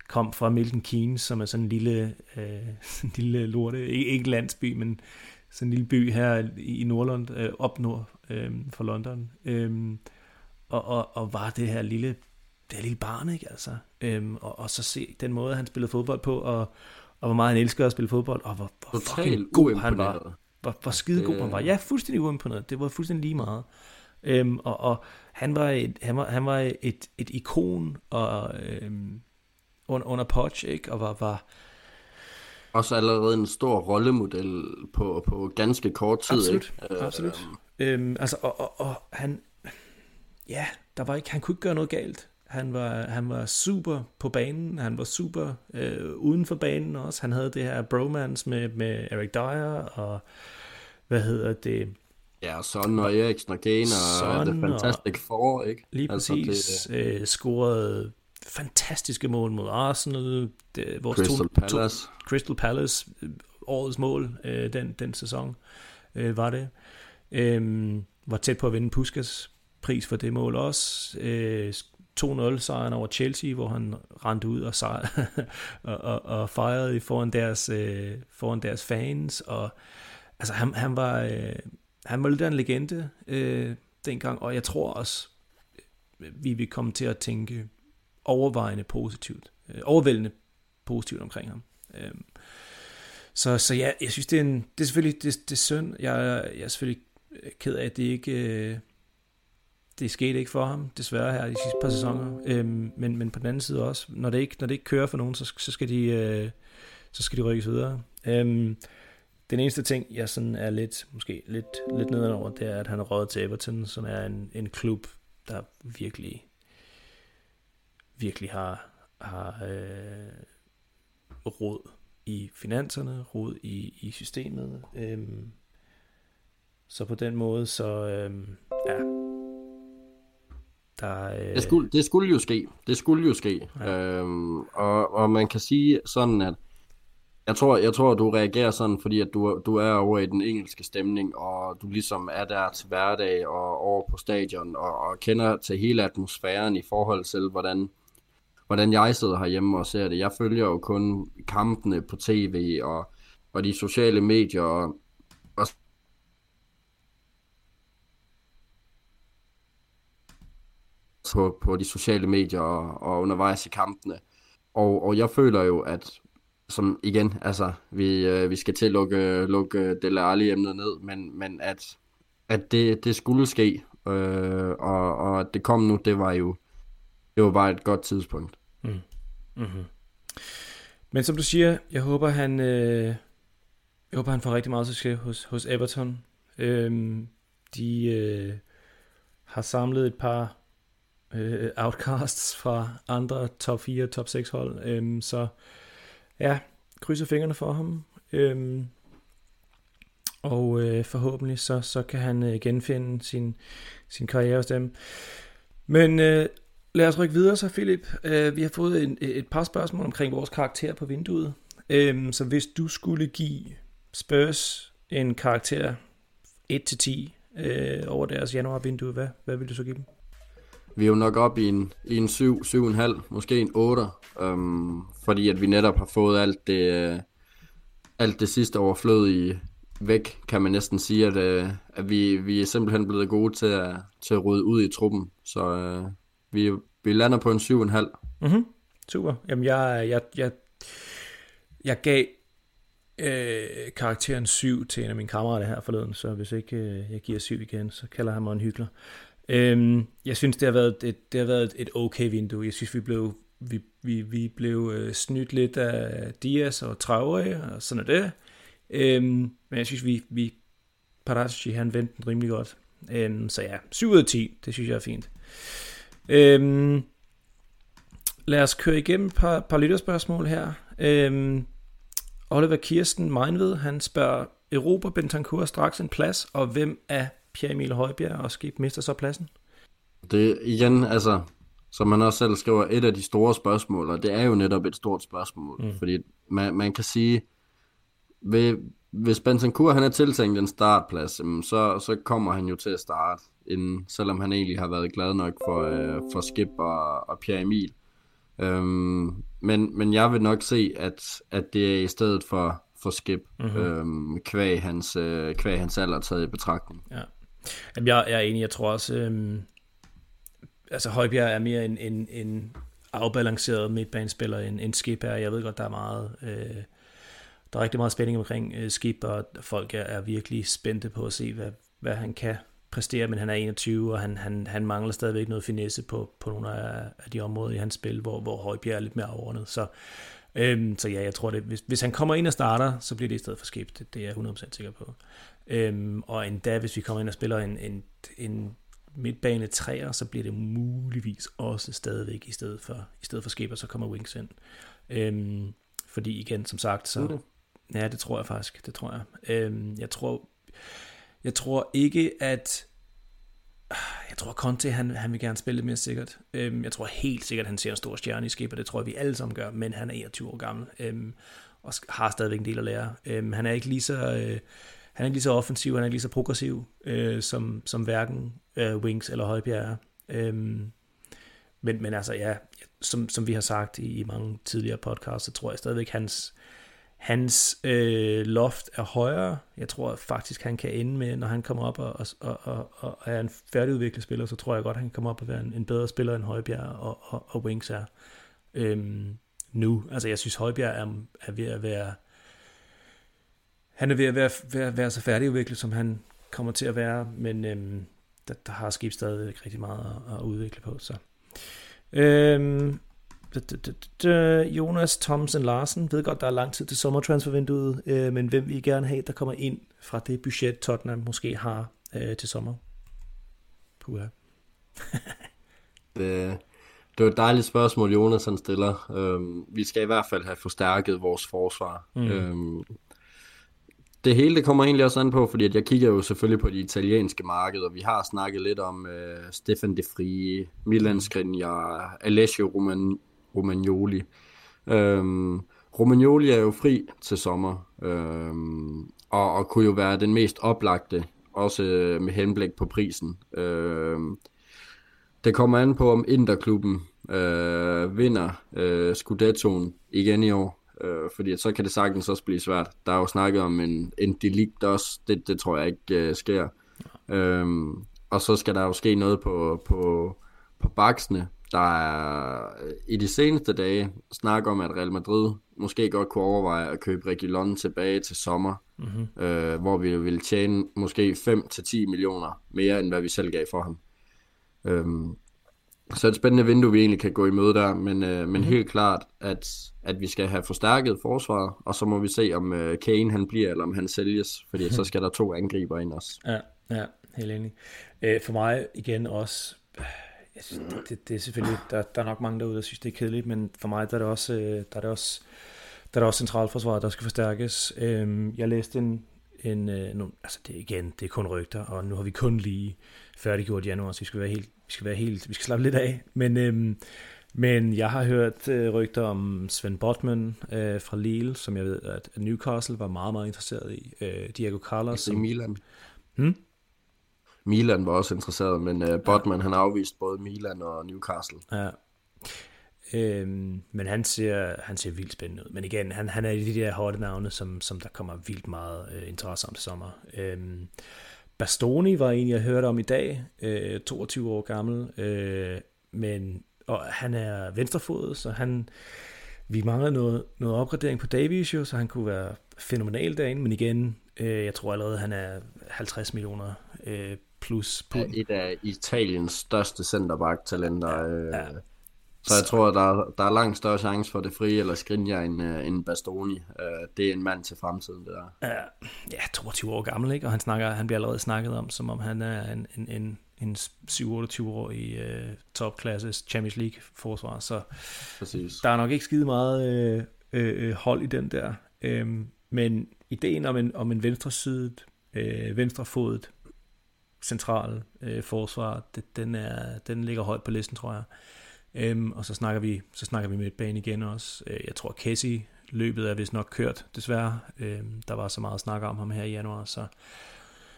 kom fra Milton Keynes, som er sådan en lille, øh, *laughs* en lille lorte, ikke, ikke landsby, men sådan en lille by her i Nordland, øh, op nord øh, for London, øh, og, og, og var det her lille, det her lille barn, ikke altså, øh, og, og så se den måde, han spillede fodbold på, og, og hvor meget han elsker at spille fodbold, og hvor, hvor fucking god han var. Hvor, hvor skide god han var. Ja, fuldstændig uimponeret. Det var fuldstændig lige meget. Øhm, og, og han var et, han var, han var et, et ikon og, øhm, under, under Poch, ikke? Og var, var også allerede en stor rollemodel på, på ganske kort tid. Absolut, ikke? absolut. Øhm, øhm, altså, og, og, og han, ja, der var ikke, han kunne ikke gøre noget galt. Han var, han var super på banen, han var super øh, uden for banen også. Han havde det her bromance med, med Eric Dyer, og hvad hedder det? Ja, Son og Eriksen og Kane og The Fantastic Four, ikke? Lige altså, præcis. Det, øh, scorede fantastiske mål mod Arsenal. Det, vores Crystal to, Palace. To, Crystal Palace, øh, årets mål øh, den, den sæson øh, var det. Øh, var tæt på at vinde Puskas pris for det mål også. Øh, 2-0 sejren over Chelsea, hvor han rendte ud og, sejr, *laughs* og, og, og fejrede foran deres, øh, foran deres fans. Og, altså, han, han, var, øh, han var lidt en legende øh, dengang, og jeg tror også, vi vil komme til at tænke overvejende positivt, øh, overvældende positivt omkring ham. Øh, så, så ja, jeg synes, det er, en, det er selvfølgelig det, det er synd. Jeg, jeg er selvfølgelig ked af, at det ikke... Øh, det skete ikke for ham, desværre her de sidste par sæsoner. Øhm, men, men på den anden side også, når det ikke, når det ikke kører for nogen, så, så, skal, de, øh, så skal de rykkes videre. Øhm, den eneste ting, jeg sådan er lidt, måske lidt, lidt nedenover, det er, at han er røget til Everton, som er en, en klub, der virkelig, virkelig har, har øh, råd i finanserne, råd i, i systemet. Øhm, så på den måde, så øhm, ja, der, øh... det, skulle, det skulle jo ske. Det skulle jo ske. Ja. Øhm, og, og man kan sige sådan, at jeg tror, jeg tror, du reagerer sådan, fordi at du, du er over i den engelske stemning, og du ligesom er der til hverdag og over på stadion, og, og kender til hele atmosfæren i forhold til, hvordan, hvordan jeg sidder herhjemme og ser det. Jeg følger jo kun kampene på tv og, og de sociale medier, og, og på, på de sociale medier og, og undervejs i kampene. Og, og jeg føler jo, at som igen, altså, vi, øh, vi skal til at lukke, lukke Dele Alli-emnet ned, men, men at, at det, det skulle ske, øh, og, og at det kom nu, det var jo det var bare et godt tidspunkt. Mm. Mm-hmm. Men som du siger, jeg håber, han, øh, jeg håber, han får rigtig meget succes hos, hos Everton. Øhm, de øh, har samlet et par øh, outcasts fra andre top 4, top 6 hold. Øhm, så ja, krydser fingrene for ham. Øhm, og øh, forhåbentlig så, så kan han øh, genfinde sin, sin karriere hos dem. Men øh, lad os rykke videre så, Philip. Uh, vi har fået en, et par spørgsmål omkring vores karakter på vinduet. Um, så hvis du skulle give Spurs en karakter 1-10 øh, over deres januarvindue, hvad, hvad vil du så give dem? Vi er jo nok op i en, i en 7, 7,5, måske en 8, øhm, fordi at vi netop har fået alt det, øh, alt det sidste overflødige væk, kan man næsten sige, at, øh, at vi, vi er simpelthen blevet gode til at, til at rydde ud i truppen. Så øh, vi, vi lander på en 7,5. Mm-hmm. Super. Jamen, jeg, jeg, jeg, jeg gav øh, karakteren 7 til en af mine kammerater her forleden, så hvis ikke øh, jeg giver 7 igen, så kalder han mig en hyggelig. Øhm, jeg synes, det har været et, det har været et okay vindue. Jeg synes, vi blev, vi, vi, vi blev øh, snydt lidt af Dias og Traoré og sådan noget det. Øhm, men jeg synes, vi, vi Paratici, han vendte den rimelig godt. Øhm, så ja, 7 ud af 10, det synes jeg er fint. Øhm, lad os køre igennem et par, par lytterspørgsmål her. Øhm, Oliver Kirsten Meinved, han spørger, Europa Bentancur straks en plads, og hvem er Pierre Emil Højbjerg og Skib mister så pladsen? Det igen, altså, som man også selv skriver, et af de store spørgsmål, og det er jo netop et stort spørgsmål, mm. fordi man, man kan sige, ved, hvis Bentancur han er tiltænkt en startplads, så, så kommer han jo til at starte inden, selvom han egentlig har været glad nok for, øh, for Skip og, og Pierre Emil. Øhm, men, men jeg vil nok se, at, at det er i stedet for, for Skip, mm-hmm. øhm, kvæg, hans, øh, kvæg hans alder taget i betragtning. Ja. Jamen, jeg, jeg er enig, jeg tror også, øhm, altså Højbjerg er mere en, en, en afbalanceret midtbanespiller end, end Skip er. Jeg ved godt, der er meget... Øh, der er rigtig meget spænding omkring øh, Skip, og folk er, er virkelig spændte på at se, hvad, hvad han kan præstere, men han er 21, og han, han, han mangler stadigvæk noget finesse på, på nogle af, af de områder i hans spil, hvor, hvor Højbjerg er lidt mere overordnet. Så, øhm, så ja, jeg tror, det, hvis, hvis han kommer ind og starter, så bliver det i stedet for Skip. Det, det er jeg 100% sikker på. Øhm, og endda, hvis vi kommer ind og spiller en, en, en midtbane træer, så bliver det muligvis også stadigvæk i stedet for, i stedet for Skip, og så kommer Wings ind. Øhm, fordi igen, som sagt, så... Ja, det tror jeg faktisk. Det tror jeg. Øhm, jeg tror, jeg tror ikke, at jeg tror Conte, han, han vil gerne spille lidt mere sikkert. Øhm, jeg tror helt sikkert, at han ser en stor stjerne i skib, og det tror jeg, vi alle sammen gør, men han er 21 år gammel, øhm, og har stadigvæk en del at lære. Øhm, han er ikke lige så... Øh, han er ikke lige så offensiv, han er ikke lige så progressiv, øh, som, som hverken øh, Wings eller Højbjerg er. Øhm, men, men altså ja, som, som vi har sagt i, i mange tidligere podcasts, så tror jeg stadigvæk, hans, Hans øh, loft er højere. Jeg tror faktisk, han kan ende med, når han kommer op og, og, og, og er en færdigudviklet spiller, så tror jeg godt, han kan komme op og være en, en bedre spiller end Højbjerg og, og, og Wings er øhm, nu. Altså jeg synes, Højbjerg er, er ved at være han er ved at være, være, være så færdigudviklet, som han kommer til at være, men øhm, der, der har skib stadig rigtig meget at, at udvikle på. Så. Øhm, Jonas Thomsen Larsen ved godt, der er lang tid til sommertransfervinduet, øh, men hvem vil I gerne have, der kommer ind fra det budget, Tottenham måske har øh, til sommer? Puha. *laughs* det, det var et dejligt spørgsmål, Jonas han stiller. Øhm, vi skal i hvert fald have forstærket vores forsvar. Mm. Øhm, det hele det kommer egentlig også an på, fordi at jeg kigger jo selvfølgelig på de italienske marked, og vi har snakket lidt om øh, Stefan De Frie, Milan Skriniar, Alessio Roman, Romagnoli. Øhm, Romagnoli er jo fri til sommer, øhm, og, og kunne jo være den mest oplagte, også med henblik på prisen. Øhm, det kommer an på, om Interklubben øh, vinder øh, Scudettoen igen i år, øh, fordi så kan det sagtens også blive svært. Der er jo snakket om en, en delikt også, det, det tror jeg ikke øh, sker. Øhm, og så skal der jo ske noget på, på, på baksene, der er i de seneste dage snak om, at Real Madrid måske godt kunne overveje at købe Reguilon tilbage til sommer, mm-hmm. øh, hvor vi vil tjene måske 5-10 millioner mere, end hvad vi selv gav for ham. Øhm, så et spændende vindue, vi egentlig kan gå i møde der, men, øh, men mm-hmm. helt klart, at, at vi skal have forstærket forsvaret, og så må vi se, om øh, Kane han bliver, eller om han sælges, fordi så skal der to angriber ind også. *laughs* Ja, ja helt enig. Øh, for mig igen også jeg synes, det, det, det er selvfølgelig, der, der er nok mange derude, der synes, det er kedeligt, men for mig der er det også, øh, der er det også, der er det også centralforsvaret, der skal forstærkes. Øhm, jeg læste en, en øh, nu, altså det igen, det er kun rygter, og nu har vi kun lige færdiggjort januar, så vi skal være helt, vi skal være helt, vi skal slappe lidt af, men, øhm, men jeg har hørt øh, rygter om Sven Botman øh, fra Lille, som jeg ved, at Newcastle var meget, meget interesseret i. Øh, Diego Carlos. Som... Milan. Hmm? Milan var også interesseret, men øh, Botman ja. han afvist både Milan og Newcastle. Ja. Øhm, men han ser, han ser vildt spændende ud. Men igen, han, han er i de der hårde navne, som, som der kommer vildt meget øh, interesse om til sommer. Øhm, Bastoni var en, jeg hørte om i dag, øh, 22 år gammel, øh, men og han er venstrefodet, så han, vi mangler noget, noget opgradering på Davies jo, så han kunne være fænomenal derinde, men igen, øh, jeg tror allerede, han er 50 millioner øh, plus på. Ja, et af Italiens største centerback-talenter. Ja, øh, ja. Så jeg tror, der, der er langt større chance for det frie eller Skriniar end, uh, end Bastoni. Uh, det er en mand til fremtiden, det der. Ja, ja 22 år gammel, ikke? Og han, snakker, han bliver allerede snakket om, som om han er en, en, en, en 7-28 år i uh, topklasses Champions League-forsvar. Så Præcis. der er nok ikke skide meget uh, uh, hold i den der. Uh, men ideen om en, om en venstresidet, uh, venstrefodet centrale øh, forsvar, det, den, er, den ligger højt på listen, tror jeg. Øhm, og så snakker vi så snakker vi midtbane igen også. Øh, jeg tror, Casey løbet er vist nok kørt, desværre. Øh, der var så meget snak om ham her i januar, så,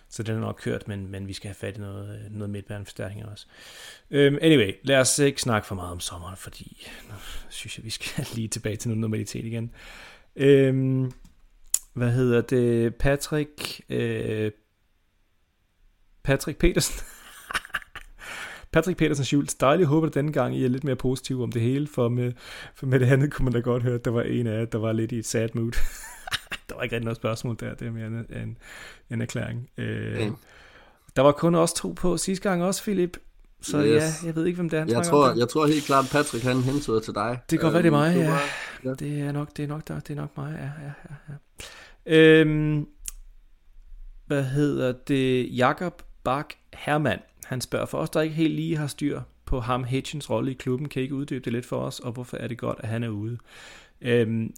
så den er nok kørt, men, men vi skal have fat i noget, øh, noget midtbaneforstærkning også. Øhm, anyway, lad os ikke snakke for meget om sommeren, fordi nu synes jeg, vi skal *laughs* lige tilbage til noget normalitet igen. Øhm, hvad hedder det? Patrick... øh, Patrick Petersen. *laughs* Patrick Petersen Schultz, dejligt håber at denne gang I er lidt mere positiv om det hele, for med, for med det andet kunne man da godt høre, at der var en af jer, der var lidt i et sad mood. *laughs* der var ikke rigtig noget spørgsmål der, det er mere en, en, en erklæring. Øh, mm. Der var kun også to på sidste gang også, Philip. Så yes. ja, jeg ved ikke, hvem det er, han jeg tror, jeg tror helt klart, Patrick han hentyder til dig. Det kan godt være, det er mig, øhm, ja. ja. Det er nok, det er nok, der, det er nok mig, ja, ja, ja. ja. Øhm, hvad hedder det? Jakob Bak Hermann. Han spørger for os, der ikke helt lige har styr på ham Hitchens rolle i klubben. Kan I ikke uddybe det lidt for os, og hvorfor er det godt, at han er ude? Øhm,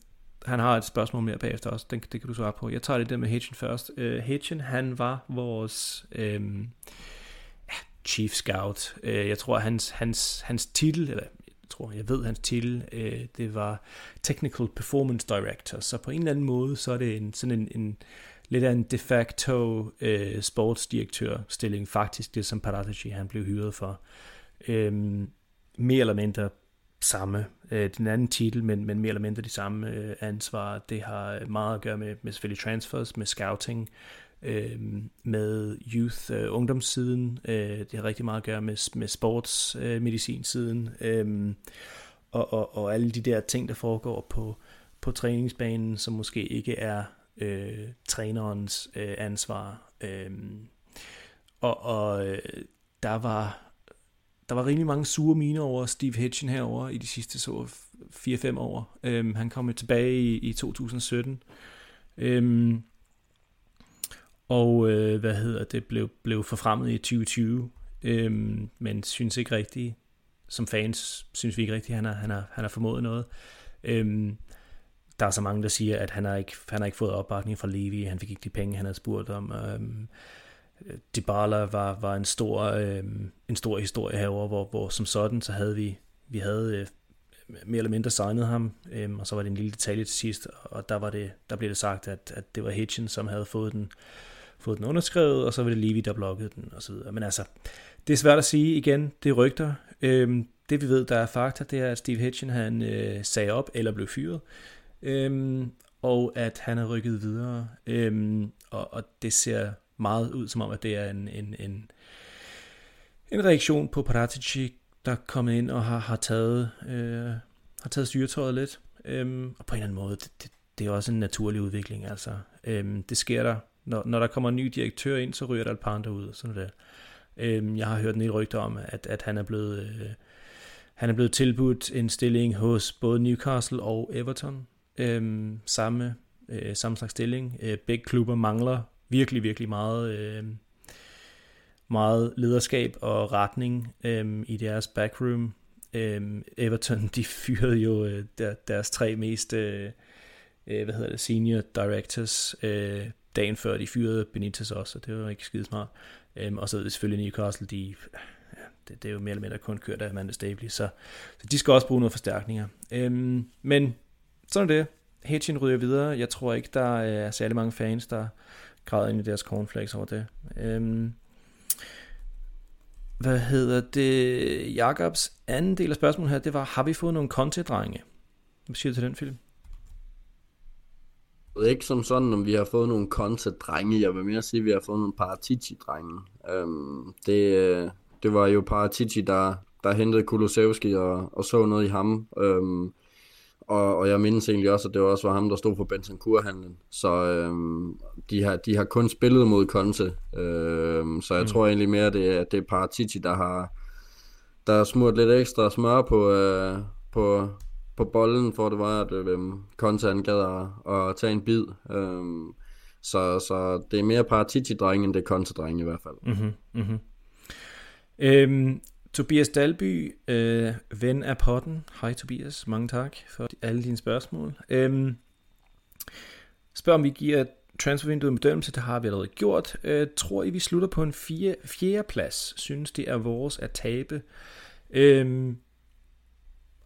han har et spørgsmål mere bagefter også, det, det kan du svare på. Jeg tager det der med Hitchen først. Øh, Hitchen, han var vores øhm, chief scout. Øh, jeg tror, hans, hans, hans titel, eller jeg tror, jeg ved hans titel, øh, det var Technical Performance Director. Så på en eller anden måde, så er det en, sådan en, en lidt af en de facto øh, sportsdirektør stilling, faktisk det som Paratici han blev hyret for. Øh, mere eller mindre samme, øh, den anden titel, men, men mere eller mindre de samme øh, ansvar. Det har meget at gøre med, med selvfølgelig transfers, med scouting, øh, med youth, øh, ungdomssiden. Øh, det har rigtig meget at gøre med, med sportsmedicinsiden. Øh, øh, og, og, og alle de der ting, der foregår på, på træningsbanen, som måske ikke er øh, trænerens øh, ansvar. Øh, og og øh, der var der var rimelig mange sure miner over Steve Hitchin herover i de sidste så 4-5 år. Øhm, han kom jo tilbage i, i 2017. Øhm, og øh, hvad hedder det, blev, blev forfremmet i 2020. Øhm, men synes ikke rigtigt, som fans, synes vi ikke rigtigt, han har, han har, han har formået noget. Øhm, der er så mange, der siger, at han har ikke, han har ikke fået opbakning fra Levi, han fik ikke de penge, han havde spurgt om. Øhm, Dybala var, var en stor, øhm, en stor historie herover, hvor, hvor som sådan, så havde vi, vi havde øh, mere eller mindre signet ham, øhm, og så var det en lille detalje til sidst, og der, var det, der blev det sagt, at, at det var Hitchen, som havde fået den, fået den underskrevet, og så var det Levi, der blokkede den, og så videre. Men altså, det er svært at sige igen, det er rygter. Øhm, det vi ved, der er fakta, det er, at Steve Hitchen, han øh, sagde op, eller blev fyret, øh, og at han er rykket videre, Øhm, og, og det ser meget ud som om, at det er en, en, en, en reaktion på Paratici, der er kommet ind og har, har taget, øh, har taget styretøjet lidt. Øhm, og på en eller anden måde, det, det, det er også en naturlig udvikling. Altså. Øhm, det sker der, når, når der kommer en ny direktør ind, så ryger der et par andre ud. Sådan der. Øhm, jeg har hørt en rygter om, at, at han er blevet... Øh, han er blevet tilbudt en stilling hos både Newcastle og Everton. Øhm, samme, øh, samme slags stilling. Øh, begge klubber mangler virkelig, virkelig meget, øh, meget lederskab og retning øh, i deres backroom. Øh, Everton, de fyrede jo øh, der, deres tre mest, øh, øh hvad hedder det, senior directors, øh, dagen før de fyrede Benitez også, og det var ikke skide smart. Øh, og så er det selvfølgelig Newcastle, de, det, det er jo mere eller mindre kun kørt af Amanda Stabley, så, så de skal også bruge noget forstærkninger. Øh, men sådan er det. Hedgen ryger videre. Jeg tror ikke, der øh, er særlig mange fans, der, græder ind i deres cornflakes over det. Øhm, hvad hedder det? Jakobs anden del af spørgsmålet her, det var, har vi fået nogle kontedrenge? Hvad siger du til den film? Jeg ved ikke som sådan, om vi har fået nogle konte-drenge. Jeg vil mere sige, at vi har fået nogle Paratici-drenge. Øhm, det, øh, det var jo Paratici, der, der hentede Kulosevski og, og så noget i ham. Øhm, og, og jeg mindes egentlig også, at det også var ham, der stod for Bentancur-handlen. Så øhm, de, har, de har kun spillet mod Conte. Øhm, så jeg mm. tror egentlig mere, at det, er, det er Paratici, der har, der har smurt lidt ekstra smør på, øh, på, på bolden, for det var, at øh, Conte han gad at, at tage en bid. Øhm, så, så det er mere Paratici-dreng, end det er Conte-dreng i hvert fald. Mm-hmm, mm-hmm. Øhm, Tobias Dalby, øh, ven af potten. Hej Tobias, mange tak for alle dine spørgsmål. Øhm, spørg om vi giver transfervinduet en bedømmelse, det har vi allerede gjort. Øh, tror I, vi slutter på en fire, fjerde plads? Synes det er vores at tabe? Øhm,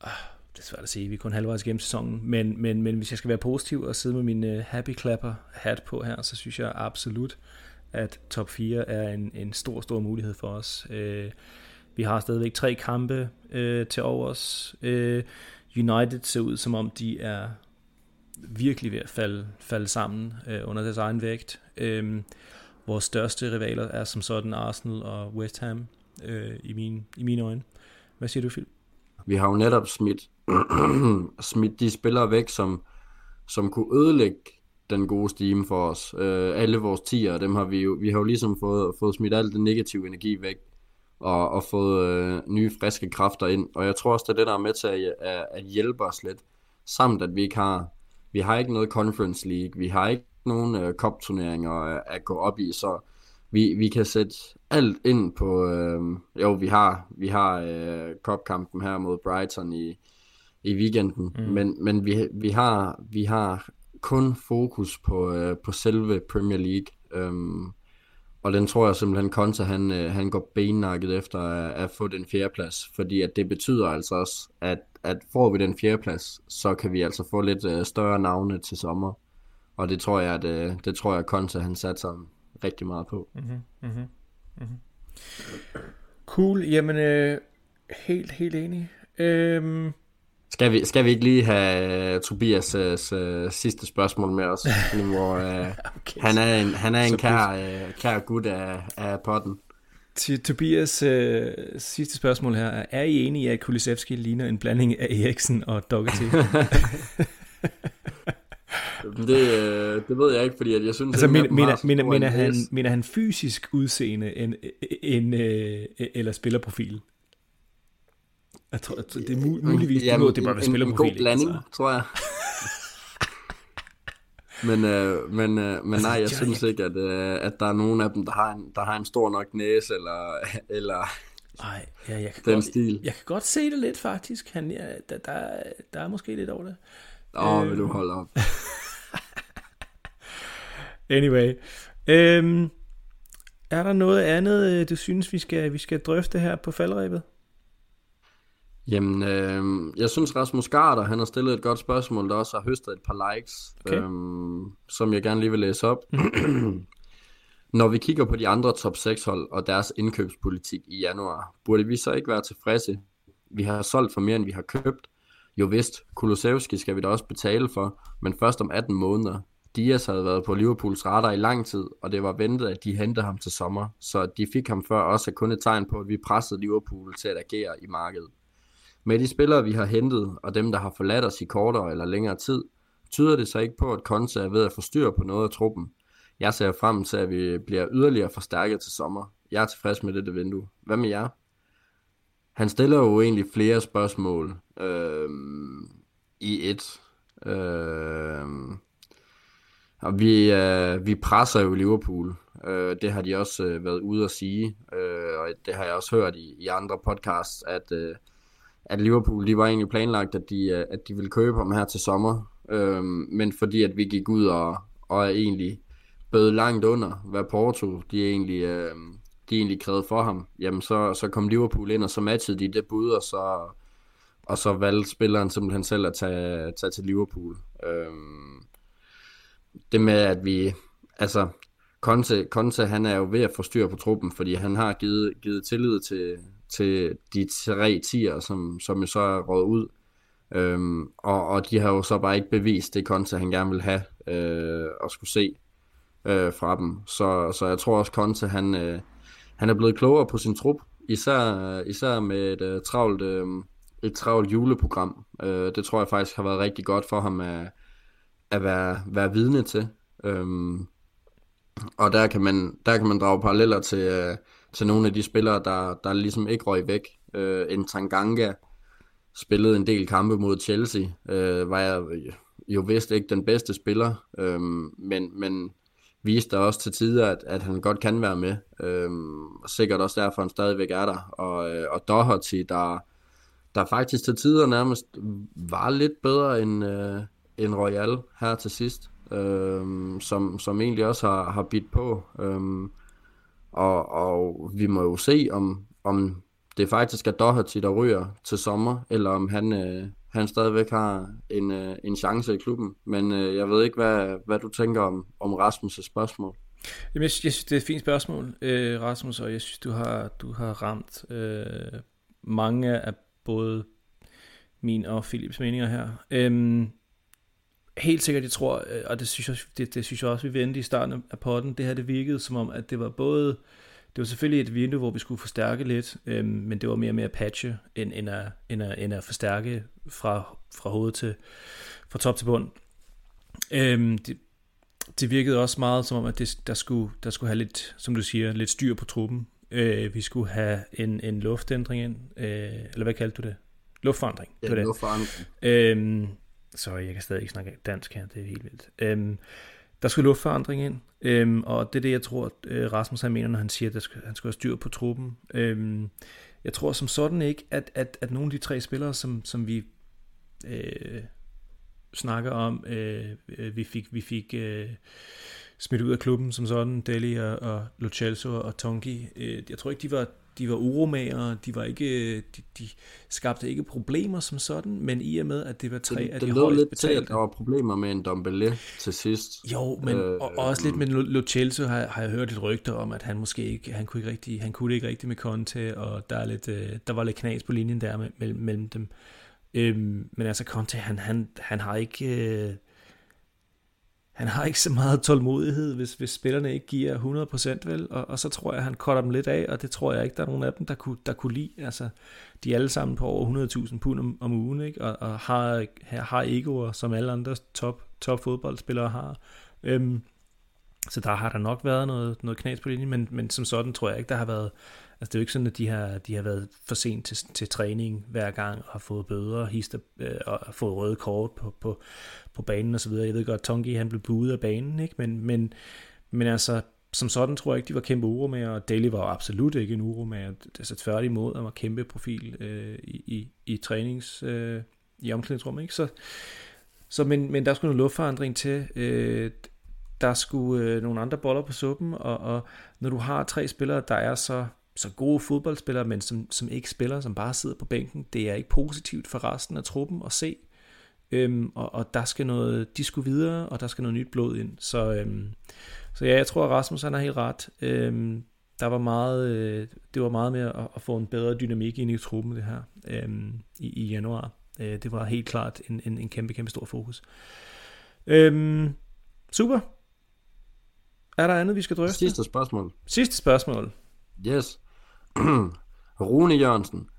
øh, det er svært at sige, vi er kun halvvejs gennem sæsonen, men, men, men hvis jeg skal være positiv og sidde med min uh, happy clapper hat på her, så synes jeg absolut, at top 4 er en, en stor, stor mulighed for os. Øh, vi har stadigvæk tre kampe øh, til overs. Øh, United ser ud som om de er virkelig ved at falde, falde sammen øh, under deres egen vægt. Øh, vores største rivaler er som sådan Arsenal og West Ham øh, i, min, i mine øjne. Hvad siger du, Phil? Vi har jo netop smidt, *clears throat* smidt de spillere væk, som, som kunne ødelægge den gode stime for os. Øh, alle vores tiger, dem har vi jo, vi har jo ligesom fået, fået smidt al den negative energi væk, og, og fået øh, nye friske kræfter ind. Og jeg tror også, det er det, der er med til at, at, at hjælpe os lidt. Samt at vi ikke har, vi har ikke noget Conference League, vi har ikke nogen øh, cup-turneringer at, at gå op i, så vi, vi kan sætte alt ind på, øh, jo vi har, vi har øh, cup-kampen her mod Brighton i, i weekenden, mm. men, men vi, vi, har, vi har kun fokus på, øh, på selve Premier League. Øhm, og den tror jeg simpelthen, Konta han, øh, han går benakket efter at, at få den fjerdeplads. Fordi at det betyder altså også, at, at får vi den fjerdeplads, så kan vi altså få lidt øh, større navne til sommer. Og det tror jeg, at øh, det tror jeg, Konta han satser rigtig meget på. Mm-hmm, mm-hmm, mm-hmm. Cool, jamen øh, helt, helt enig. Øhm, skal vi, skal vi ikke lige have Tobias' uh, sidste spørgsmål med os, nu hvor uh, okay. han er en, han er en kær, uh, kær gut af, af potten? Til Tobias uh, sidste spørgsmål her. Er I enige i, at Kulisevski ligner en blanding af Eriksen og Doggety? *laughs* det, det ved jeg ikke, fordi at jeg synes... Altså, mener, mener, mener, mener, han, mener han fysisk udseende en, en, en, eller spillerprofil? Jeg tror, det er mul- muligvis, ja, det, bare en, en, en god blanding, altså. tror jeg. men, øh, men, øh, men nej, jeg altså, synes ikke, at, øh, at der er nogen af dem, der har en, der har en stor nok næse, eller, *laughs* eller Nej, ja, jeg kan den godt, stil. Jeg kan godt se det lidt, faktisk. Han, ja, der, der, der er måske lidt over det. Åh, øh, vil du holde op. *laughs* anyway. Øhm, er der noget andet, øh, du synes, vi skal, vi skal drøfte her på faldrebet? Jamen, øh, jeg synes Rasmus Garter, han har stillet et godt spørgsmål, der også har høstet et par likes, okay. øh, som jeg gerne lige vil læse op. *clears throat* Når vi kigger på de andre top 6 hold og deres indkøbspolitik i januar, burde vi så ikke være tilfredse? Vi har solgt for mere, end vi har købt. Jo vist, Kulusevski skal vi da også betale for, men først om 18 måneder. Dias havde været på Liverpools radar i lang tid, og det var ventet, at de hentede ham til sommer, så de fik ham før også kun et tegn på, at vi pressede Liverpool til at agere i markedet. Med de spillere, vi har hentet, og dem, der har forladt os i kortere eller længere tid, tyder det så ikke på, at Conte er ved at få styr på noget af truppen. Jeg ser frem til, at vi bliver yderligere forstærket til sommer. Jeg er tilfreds med dette vindue. Hvad med jer? Han stiller jo egentlig flere spørgsmål øh, i et. Øh, og vi, øh, vi presser jo Liverpool. Øh, det har de også øh, været ude at sige, øh, og det har jeg også hørt i, i andre podcasts, at øh, at Liverpool, de var egentlig planlagt, at de, øh, at de ville købe ham her til sommer, øhm, men fordi at vi gik ud og, og er egentlig bød langt under, hvad Porto, de egentlig, øh, de egentlig krævede for ham, jamen så, så kom Liverpool ind, og så matchede de det bud, og så, og så valgte spilleren simpelthen selv at tage, tage til Liverpool. Øhm, det med, at vi, altså, Conte, Conte, han er jo ved at få styr på truppen, fordi han har givet, givet tillid til, til de tre tier, som, som jo så er råd ud. Øhm, og, og de har jo så bare ikke bevist det Conte, han gerne vil have øh, og skulle se øh, fra dem. Så, så jeg tror også, Conte, han, øh, han er blevet klogere på sin trup, især, især med et øh, travlt, øh, et travlt juleprogram. Øh, det tror jeg faktisk har været rigtig godt for ham at, at være, være vidne til. Øhm, og der kan man, der kan man drage paralleller til, øh, til nogle af de spillere, der, der ligesom ikke røg væk. Øh, en Tanganga spillede en del kampe mod Chelsea, øh, var jeg jo vist ikke den bedste spiller, øh, men, men viste også til tider, at, at han godt kan være med, øh, og sikkert også derfor, han stadigvæk er der. Og, øh, og Doherty, der, der faktisk til tider nærmest var lidt bedre end, øh, end Royal her til sidst, øh, som, som egentlig også har, har bidt på. Øh, og, og vi må jo se, om, om det faktisk er Doherty, der ryger til sommer, eller om han, øh, han stadigvæk har en, øh, en chance i klubben. Men øh, jeg ved ikke, hvad, hvad du tænker om, om Rasmus' spørgsmål. Jamen, jeg, jeg synes, det er et fint spørgsmål, øh, Rasmus, og jeg synes, du har, du har ramt øh, mange af både min og Philips meninger her. Øhm, helt sikkert, jeg tror, øh, og det synes jeg, det, det synes jeg også, vi vendte i starten af potten, det her det virkede som om, at det var både, det var selvfølgelig et vindue, hvor vi skulle forstærke lidt, øhm, men det var mere og mere patche, end, end, at, end, at, end at forstærke fra, fra hoved til, fra top til bund. Øhm, det, det virkede også meget som om, at det, der, skulle, der skulle have lidt, som du siger, lidt styr på truppen. Øh, vi skulle have en, en luftændring ind, øh, eller hvad kaldte du det? Luftforandring. Ja, det det. luftforandring. Øhm, sorry, jeg kan stadig ikke snakke dansk her, det er helt vildt. Øhm, der skulle luftforandring ind, øhm, og det er det, jeg tror, at øh, Rasmus han mener, når han siger, at skal, han skal have styr på truppen. Øhm, jeg tror som sådan ikke, at, at, at nogle af de tre spillere, som, som vi øh, snakker om, øh, øh vi fik, vi fik øh, smidt ud af klubben som sådan, Deli og, og Lo Celso og Tongi, øh, jeg tror ikke, de var de var uromager, de var ikke, de, de skabte ikke problemer som sådan, men i og med, at det var tre det, af de højst lidt betalte. til, at der var problemer med en Dombele til sidst. Jo, men øh, og, og også lidt med Lo Celso har, har jeg hørt et rygte om, at han måske ikke, han kunne ikke rigtig, han kunne ikke rigtig med Conte, og der, er lidt, øh, der var lidt knas på linjen der mellem, mellem dem. Øhm, men altså Conte, han, han, han har ikke... Øh, han har ikke så meget tålmodighed, hvis, hvis spillerne ikke giver 100%, vel? Og, og så tror jeg, han cutter dem lidt af, og det tror jeg ikke, der er nogen af dem, der kunne, der kunne lide. Altså, de er alle sammen på over 100.000 pund om, om ugen, ikke? Og, og har, har egoer, som alle andre top, top fodboldspillere har. Øhm, så der har der nok været noget, noget knas på linjen, men, men som sådan tror jeg ikke, der har været Altså det er jo ikke sådan, at de har, de har været for sent til, til træning hver gang, og har fået bøder, hister, øh, og fået røde kort på, på, på banen og så videre. Jeg ved godt, at Tongi han blev budet af banen, ikke? Men, men, men altså, som sådan tror jeg ikke, de var kæmpe uro med, og Daly var absolut ikke en uro med. Altså tværtimod, han var kæmpe profil øh, i, i, i trænings, øh, i omklædningsrummet, ikke? Så, så men, men der skulle noget luftforandring til. Øh, der skulle øh, nogle andre boller på suppen, og, og når du har tre spillere, der er så så gode fodboldspillere, men som, som ikke spiller, som bare sidder på bænken. Det er ikke positivt for resten af truppen at se. Øhm, og, og der skal noget, de skulle videre, og der skal noget nyt blod ind. Så, øhm, så ja, jeg tror, at Rasmus han er helt ret. Øhm, der var meget, øh, det var meget med at, at få en bedre dynamik ind i truppen det her øhm, i, i januar. Øh, det var helt klart en, en, en kæmpe, kæmpe stor fokus. Øhm, super. Er der andet, vi skal drøfte? Sidste spørgsmål. Sidste spørgsmål. Yes. *clears throat* Rune Jørgensen.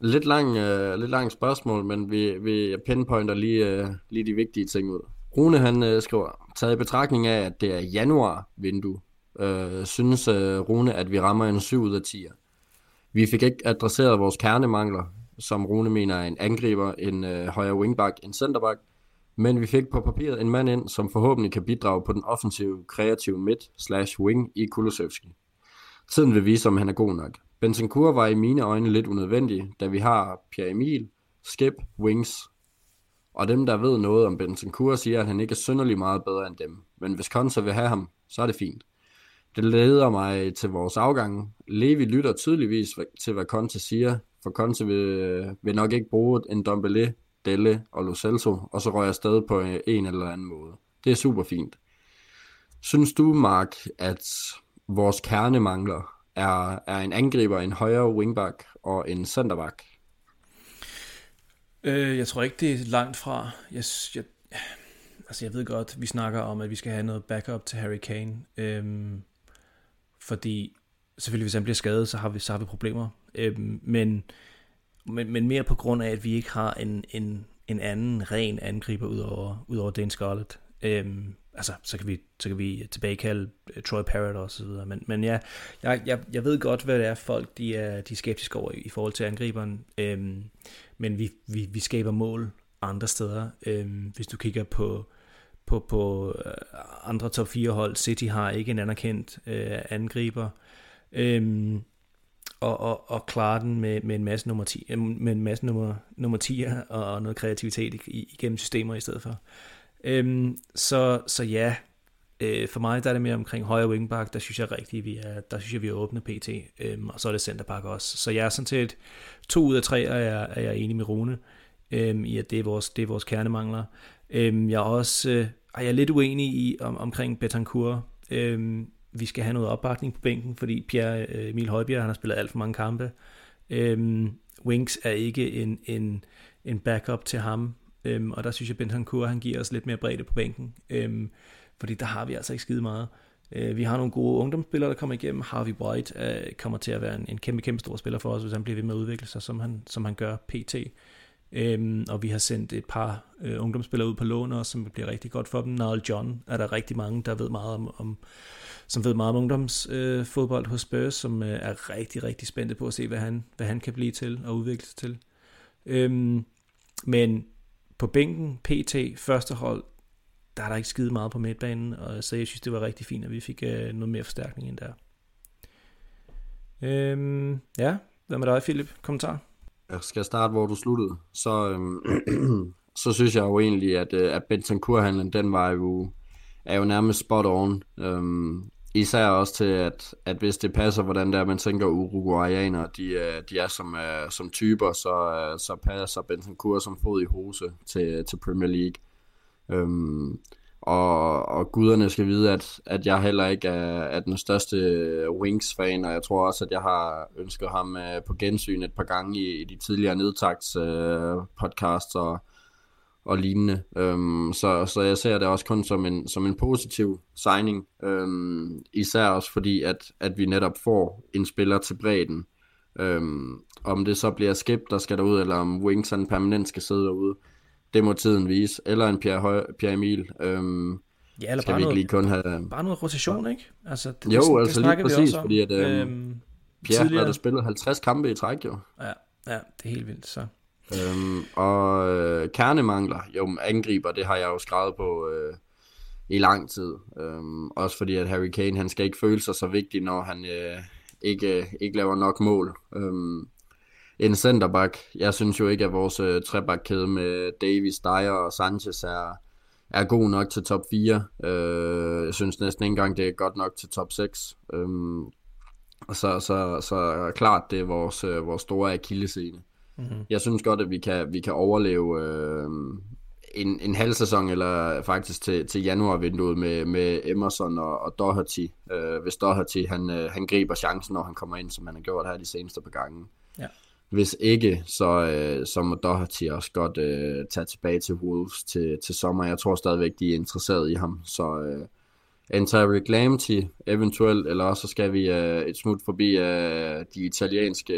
Lidt lang, øh, lidt lang spørgsmål, men vi, vi pinpointer lige, øh, lige de vigtige ting ud. Rune han øh, skriver, taget i betragtning af, at det er januar vindue, øh, synes øh, Rune, at vi rammer en 7 ud af 10. Vi fik ikke adresseret vores kernemangler, som Rune mener er en angriber, en øh, højre wingback, en centerback, men vi fik på papiret en mand ind, som forhåbentlig kan bidrage på den offensive, kreative midt slash wing i Kulusevski. Tiden vil vise, om han er god nok. Bentancur var i mine øjne lidt unødvendig, da vi har Pierre Emil, Skip, Wings. Og dem, der ved noget om Bentancur, siger, at han ikke er synderlig meget bedre end dem. Men hvis Konsa vil have ham, så er det fint. Det leder mig til vores afgang. Levi lytter tydeligvis til, hvad Conte siger, for Conte vil, vil nok ikke bruge en Dombele, Delle og Lo Celso, og så rører jeg afsted på en eller anden måde. Det er super fint. Synes du, Mark, at vores kerne mangler, er, er en angriber, en højre wingback og en centerback. Øh, jeg tror ikke, det er langt fra. Jeg, jeg, altså jeg ved godt, vi snakker om, at vi skal have noget backup til Harry Kane. Øhm, fordi selvfølgelig, hvis han bliver skadet, så har vi, så har vi problemer. Øhm, men, men, men mere på grund af, at vi ikke har en, en, en anden ren angriber ud over, ud over Dan Scarlett. Øhm, altså, så kan vi, så kan vi tilbagekalde øh, Troy Parrott og så videre. Men, men ja, jeg, jeg, jeg ved godt, hvad det er, folk de er, de er skeptiske over i, i forhold til angriberen. Øhm, men vi, vi, vi skaber mål andre steder. Øhm, hvis du kigger på, på, på øh, andre top 4 hold, City har ikke en anerkendt øh, angriber. Øhm, og, og, og klare den med, med en masse nummer 10, øh, med en masse nummer, nummer 10 og noget kreativitet igennem systemer i stedet for. Øhm, så, så ja, øh, for mig der er det mere omkring højre wingback, der synes jeg rigtigt, vi er, der synes jeg, vi er åbne pt. Øhm, og så er det centerback også. Så jeg er sådan set to ud af tre, er jeg, er jeg enig med Rune øhm, i, at det er vores, det er vores kernemangler. Øhm, jeg er også øh, er lidt uenig i om, omkring Betancourt. Øhm, vi skal have noget opbakning på bænken, fordi Pierre øh, Emil Højbjerg han har spillet alt for mange kampe. Øhm, Wings er ikke en, en, en backup til ham, øhm, og der synes jeg, Bentancur han giver os lidt mere bredde på bænken, øhm, fordi der har vi altså ikke skide meget. Øh, vi har nogle gode ungdomsspillere, der kommer igennem. Harvey White øh, kommer til at være en, en kæmpe, kæmpe stor spiller for os, hvis han bliver ved med at udvikle sig, som han, som han gør pt. Øhm, og vi har sendt et par øh, ungdomsspillere ud på lån også, som bliver rigtig godt for dem. Niall John er der rigtig mange, der ved meget om, om som ved meget om ungdomsfodbold øh, hos Spurs, som øh, er rigtig, rigtig spændte på at se, hvad han, hvad han kan blive til og udvikle sig til. Øhm, men på bænken, PT, første hold, der er der ikke skide meget på midtbanen, og så jeg synes, det var rigtig fint, at vi fik øh, noget mere forstærkning end der. Øhm, ja, hvad med dig, Philip? Kommentar? Jeg skal starte, hvor du sluttede. Så, øhm, *clears throat* så synes jeg jo egentlig, at, øh, at Bentancur-handlen, den var jo, er jo nærmest spot on. Øhm, især også til, at, at hvis det passer, hvordan der man tænker Uruguayaner, de, øh, de er som, uh, som typer, så, uh, så passer Bentancur som fod i hose til, til Premier League. Um, og, og guderne skal vide, at, at jeg heller ikke er, er den største Wings-fan, og jeg tror også, at jeg har ønsket ham uh, på gensyn et par gange i, i de tidligere nedtagts uh, podcasts og, og lignende. Um, så, så jeg ser det også kun som en, som en positiv signing, um, især også fordi, at, at vi netop får en spiller til bredden. Um, om det så bliver Skip, der skal derud, eller om Wings han permanent skal sidde derude, det må tiden vise. Eller en Pierre, Høj, Pierre Emil. Øhm, ja, eller skal bare, vi ikke lige kun have... bare noget rotation, ikke? Altså, det, jo, det, altså det lige præcis, fordi at, øhm, øhm, Pierre tidligere... har spillet 50 kampe i træk, jo. Ja, ja det er helt vildt, så. Øhm, og øh, kernemangler, jo, angriber, det har jeg jo skrevet på øh, i lang tid. Øhm, også fordi, at Harry Kane, han skal ikke føle sig så vigtig, når han øh, ikke, øh, ikke laver nok mål. Øhm, en centerback. Jeg synes jo ikke, at vores øh, trebakkæde med Davis, Dyer og Sanchez er, er god nok til top 4. Øh, jeg synes næsten ikke engang, det er godt nok til top 6. Øhm, så, så, så klart, det er vores, øh, vores store akillescene. Mm-hmm. Jeg synes godt, at vi kan, vi kan overleve øh, en, en halv sæson, eller faktisk til, til januarvinduet med, med Emerson og, og Doherty. Øh, hvis Doherty han, øh, han griber chancen, når han kommer ind, som han har gjort her de seneste par gange. Ja. Hvis ikke, så, øh, så må Doherty også godt øh, tage tilbage til Wolves til, til sommer. Jeg tror stadigvæk, de er interesseret i ham. Så øh, Antaric Lamptey eventuelt, eller også så skal vi øh, et smut forbi øh, de italienske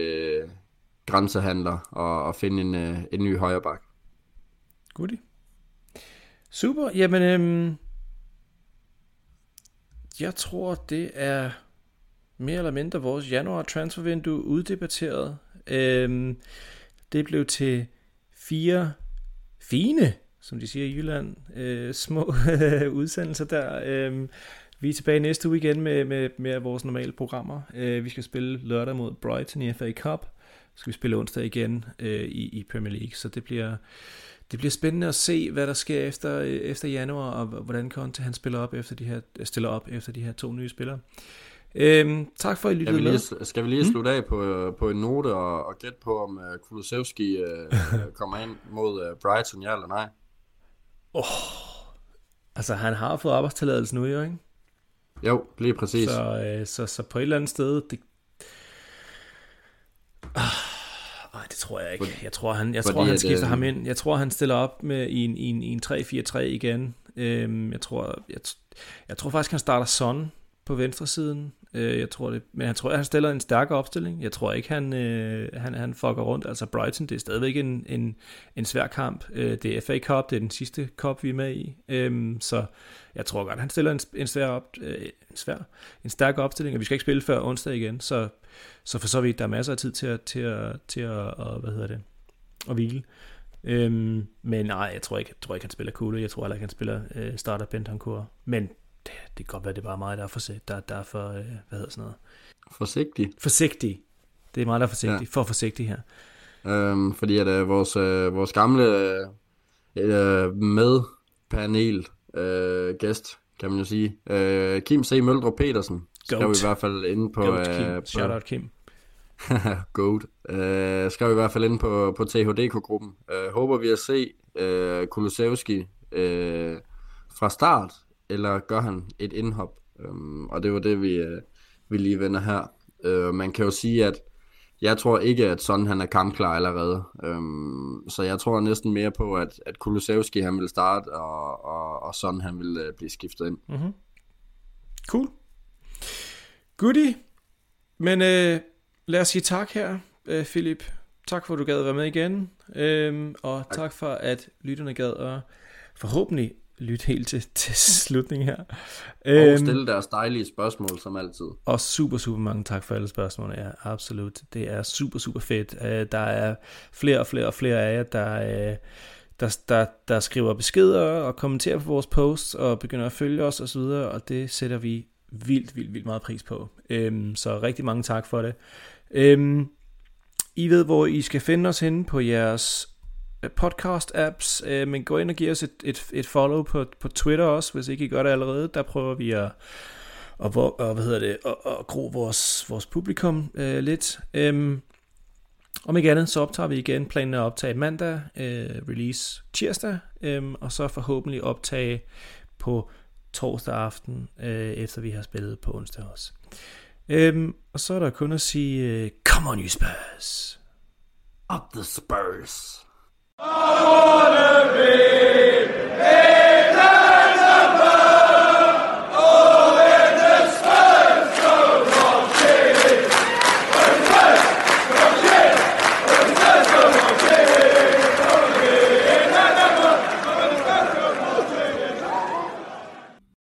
grænsehandler og, og finde en, øh, en ny højreback. Goodie. Super. Jamen, øhm, jeg tror, det er mere eller mindre vores januar transfervindue uddebatteret. Øhm, det blev til fire fine, som de siger i Jylland, øh, små *laughs* udsendelser der. Øhm, vi er tilbage næste uge igen med, med, med vores normale programmer. Øh, vi skal spille lørdag mod Brighton i FA Cup. Skal vi spille onsdag igen øh, i, i Premier League. Så det bliver, det bliver spændende at se, hvad der sker efter, efter januar, og hvordan Conte han spiller op efter de her, stiller op efter de her to nye spillere. Øhm, tak for, at I lyttede med. Skal vi lige hmm? slutte af på, på en note og, og gætte på, om uh, Kulusevski uh, *laughs* kommer ind mod uh, Brighton, ja eller nej? Oh, altså, han har fået arbejdstilladelse nu, jo, ikke? Jo, lige præcis. Så, øh, så, så på et eller andet sted, det... Ah, det tror jeg ikke. Jeg tror, han, jeg tror, han skifter det... ham ind. Jeg tror, han stiller op med i en, i en, i en 3-4-3 igen. Øhm, jeg, tror, jeg, jeg tror faktisk, han starter Son på venstre siden. Øh, jeg tror det, men jeg tror, han stiller en stærkere opstilling. Jeg tror ikke, han, øh, han, han fucker rundt. Altså Brighton, det er stadigvæk en, en, en svær kamp. Øh, det er FA Cup, det er den sidste cup, vi er med i. Øh, så jeg tror godt, han stiller en, en, svær op, øh, en, svær, en stærk opstilling, og vi skal ikke spille før onsdag igen. Så, så for så vidt, der er masser af tid til at, til at, til at, at hvad hedder det, at hvile. Øhm, men nej, jeg tror ikke, jeg tror ikke han spiller cool. Jeg tror heller ikke, han spiller øh, starter Bentancur. Men det, det kan godt være, det er bare mig, der er for, der, der er for øh, hvad hedder sådan noget? Forsigtig. Forsigtig. Det er mig, der er forsigtig. Ja. For forsigtig her. Øhm, fordi at øh, vores, øh, vores gamle øh, med panel øh, gæst, kan man jo sige, øh, Kim C. Møldrup Petersen, Goat. skrev i hvert fald inde på... Goat, Kim. Øh, på Shout out Kim. *laughs* Goat. Øh, skrev i hvert fald inde på, på THDK-gruppen. Øh, håber vi at se øh, Kulusevski øh, fra start eller gør han et indhop Øhm, og det var det, vi, øh, vi lige vender her. Øh, man kan jo sige, at jeg tror ikke, at sådan han er kampklar allerede. Øhm, så jeg tror næsten mere på, at, at Kulusevski han vil starte, og, og, og sådan han vil øh, blive skiftet ind. Mm-hmm. Cool. Goodie. Men øh, lad os sige tak her, øh, Philip. Tak for, at du gad at være med igen. Øhm, og tak. tak for, at lytterne gad at forhåbentlig lytte helt til, til slutningen her. Og øhm, stille deres dejlige spørgsmål, som altid. Og super, super mange tak for alle spørgsmål. Ja, absolut. Det er super, super fedt. Uh, der er flere og flere og flere af jer, der, uh, der, der, der skriver beskeder og kommenterer på vores posts og begynder at følge os osv., og, og det sætter vi vildt, vildt, vildt meget pris på. Um, så rigtig mange tak for det. Um, I ved, hvor I skal finde os henne på jeres Øh, Øh, podcast-apps, øh, men gå ind og giv os et, et, et follow på, på Twitter også, hvis ikke I gør det allerede. Der prøver vi at, at, og, hvad hedder det, og, og gro vores, vores publikum øh, lidt. Øhm, om ikke andet, så optager vi igen planen at optage mandag, øh, release tirsdag, øh, og så forhåbentlig optage på torsdag aften, øh, efter vi har spillet på onsdag også. Øhm, og så er der kun at sige, øh, come on you Spurs! Up the Spurs! I wanna be.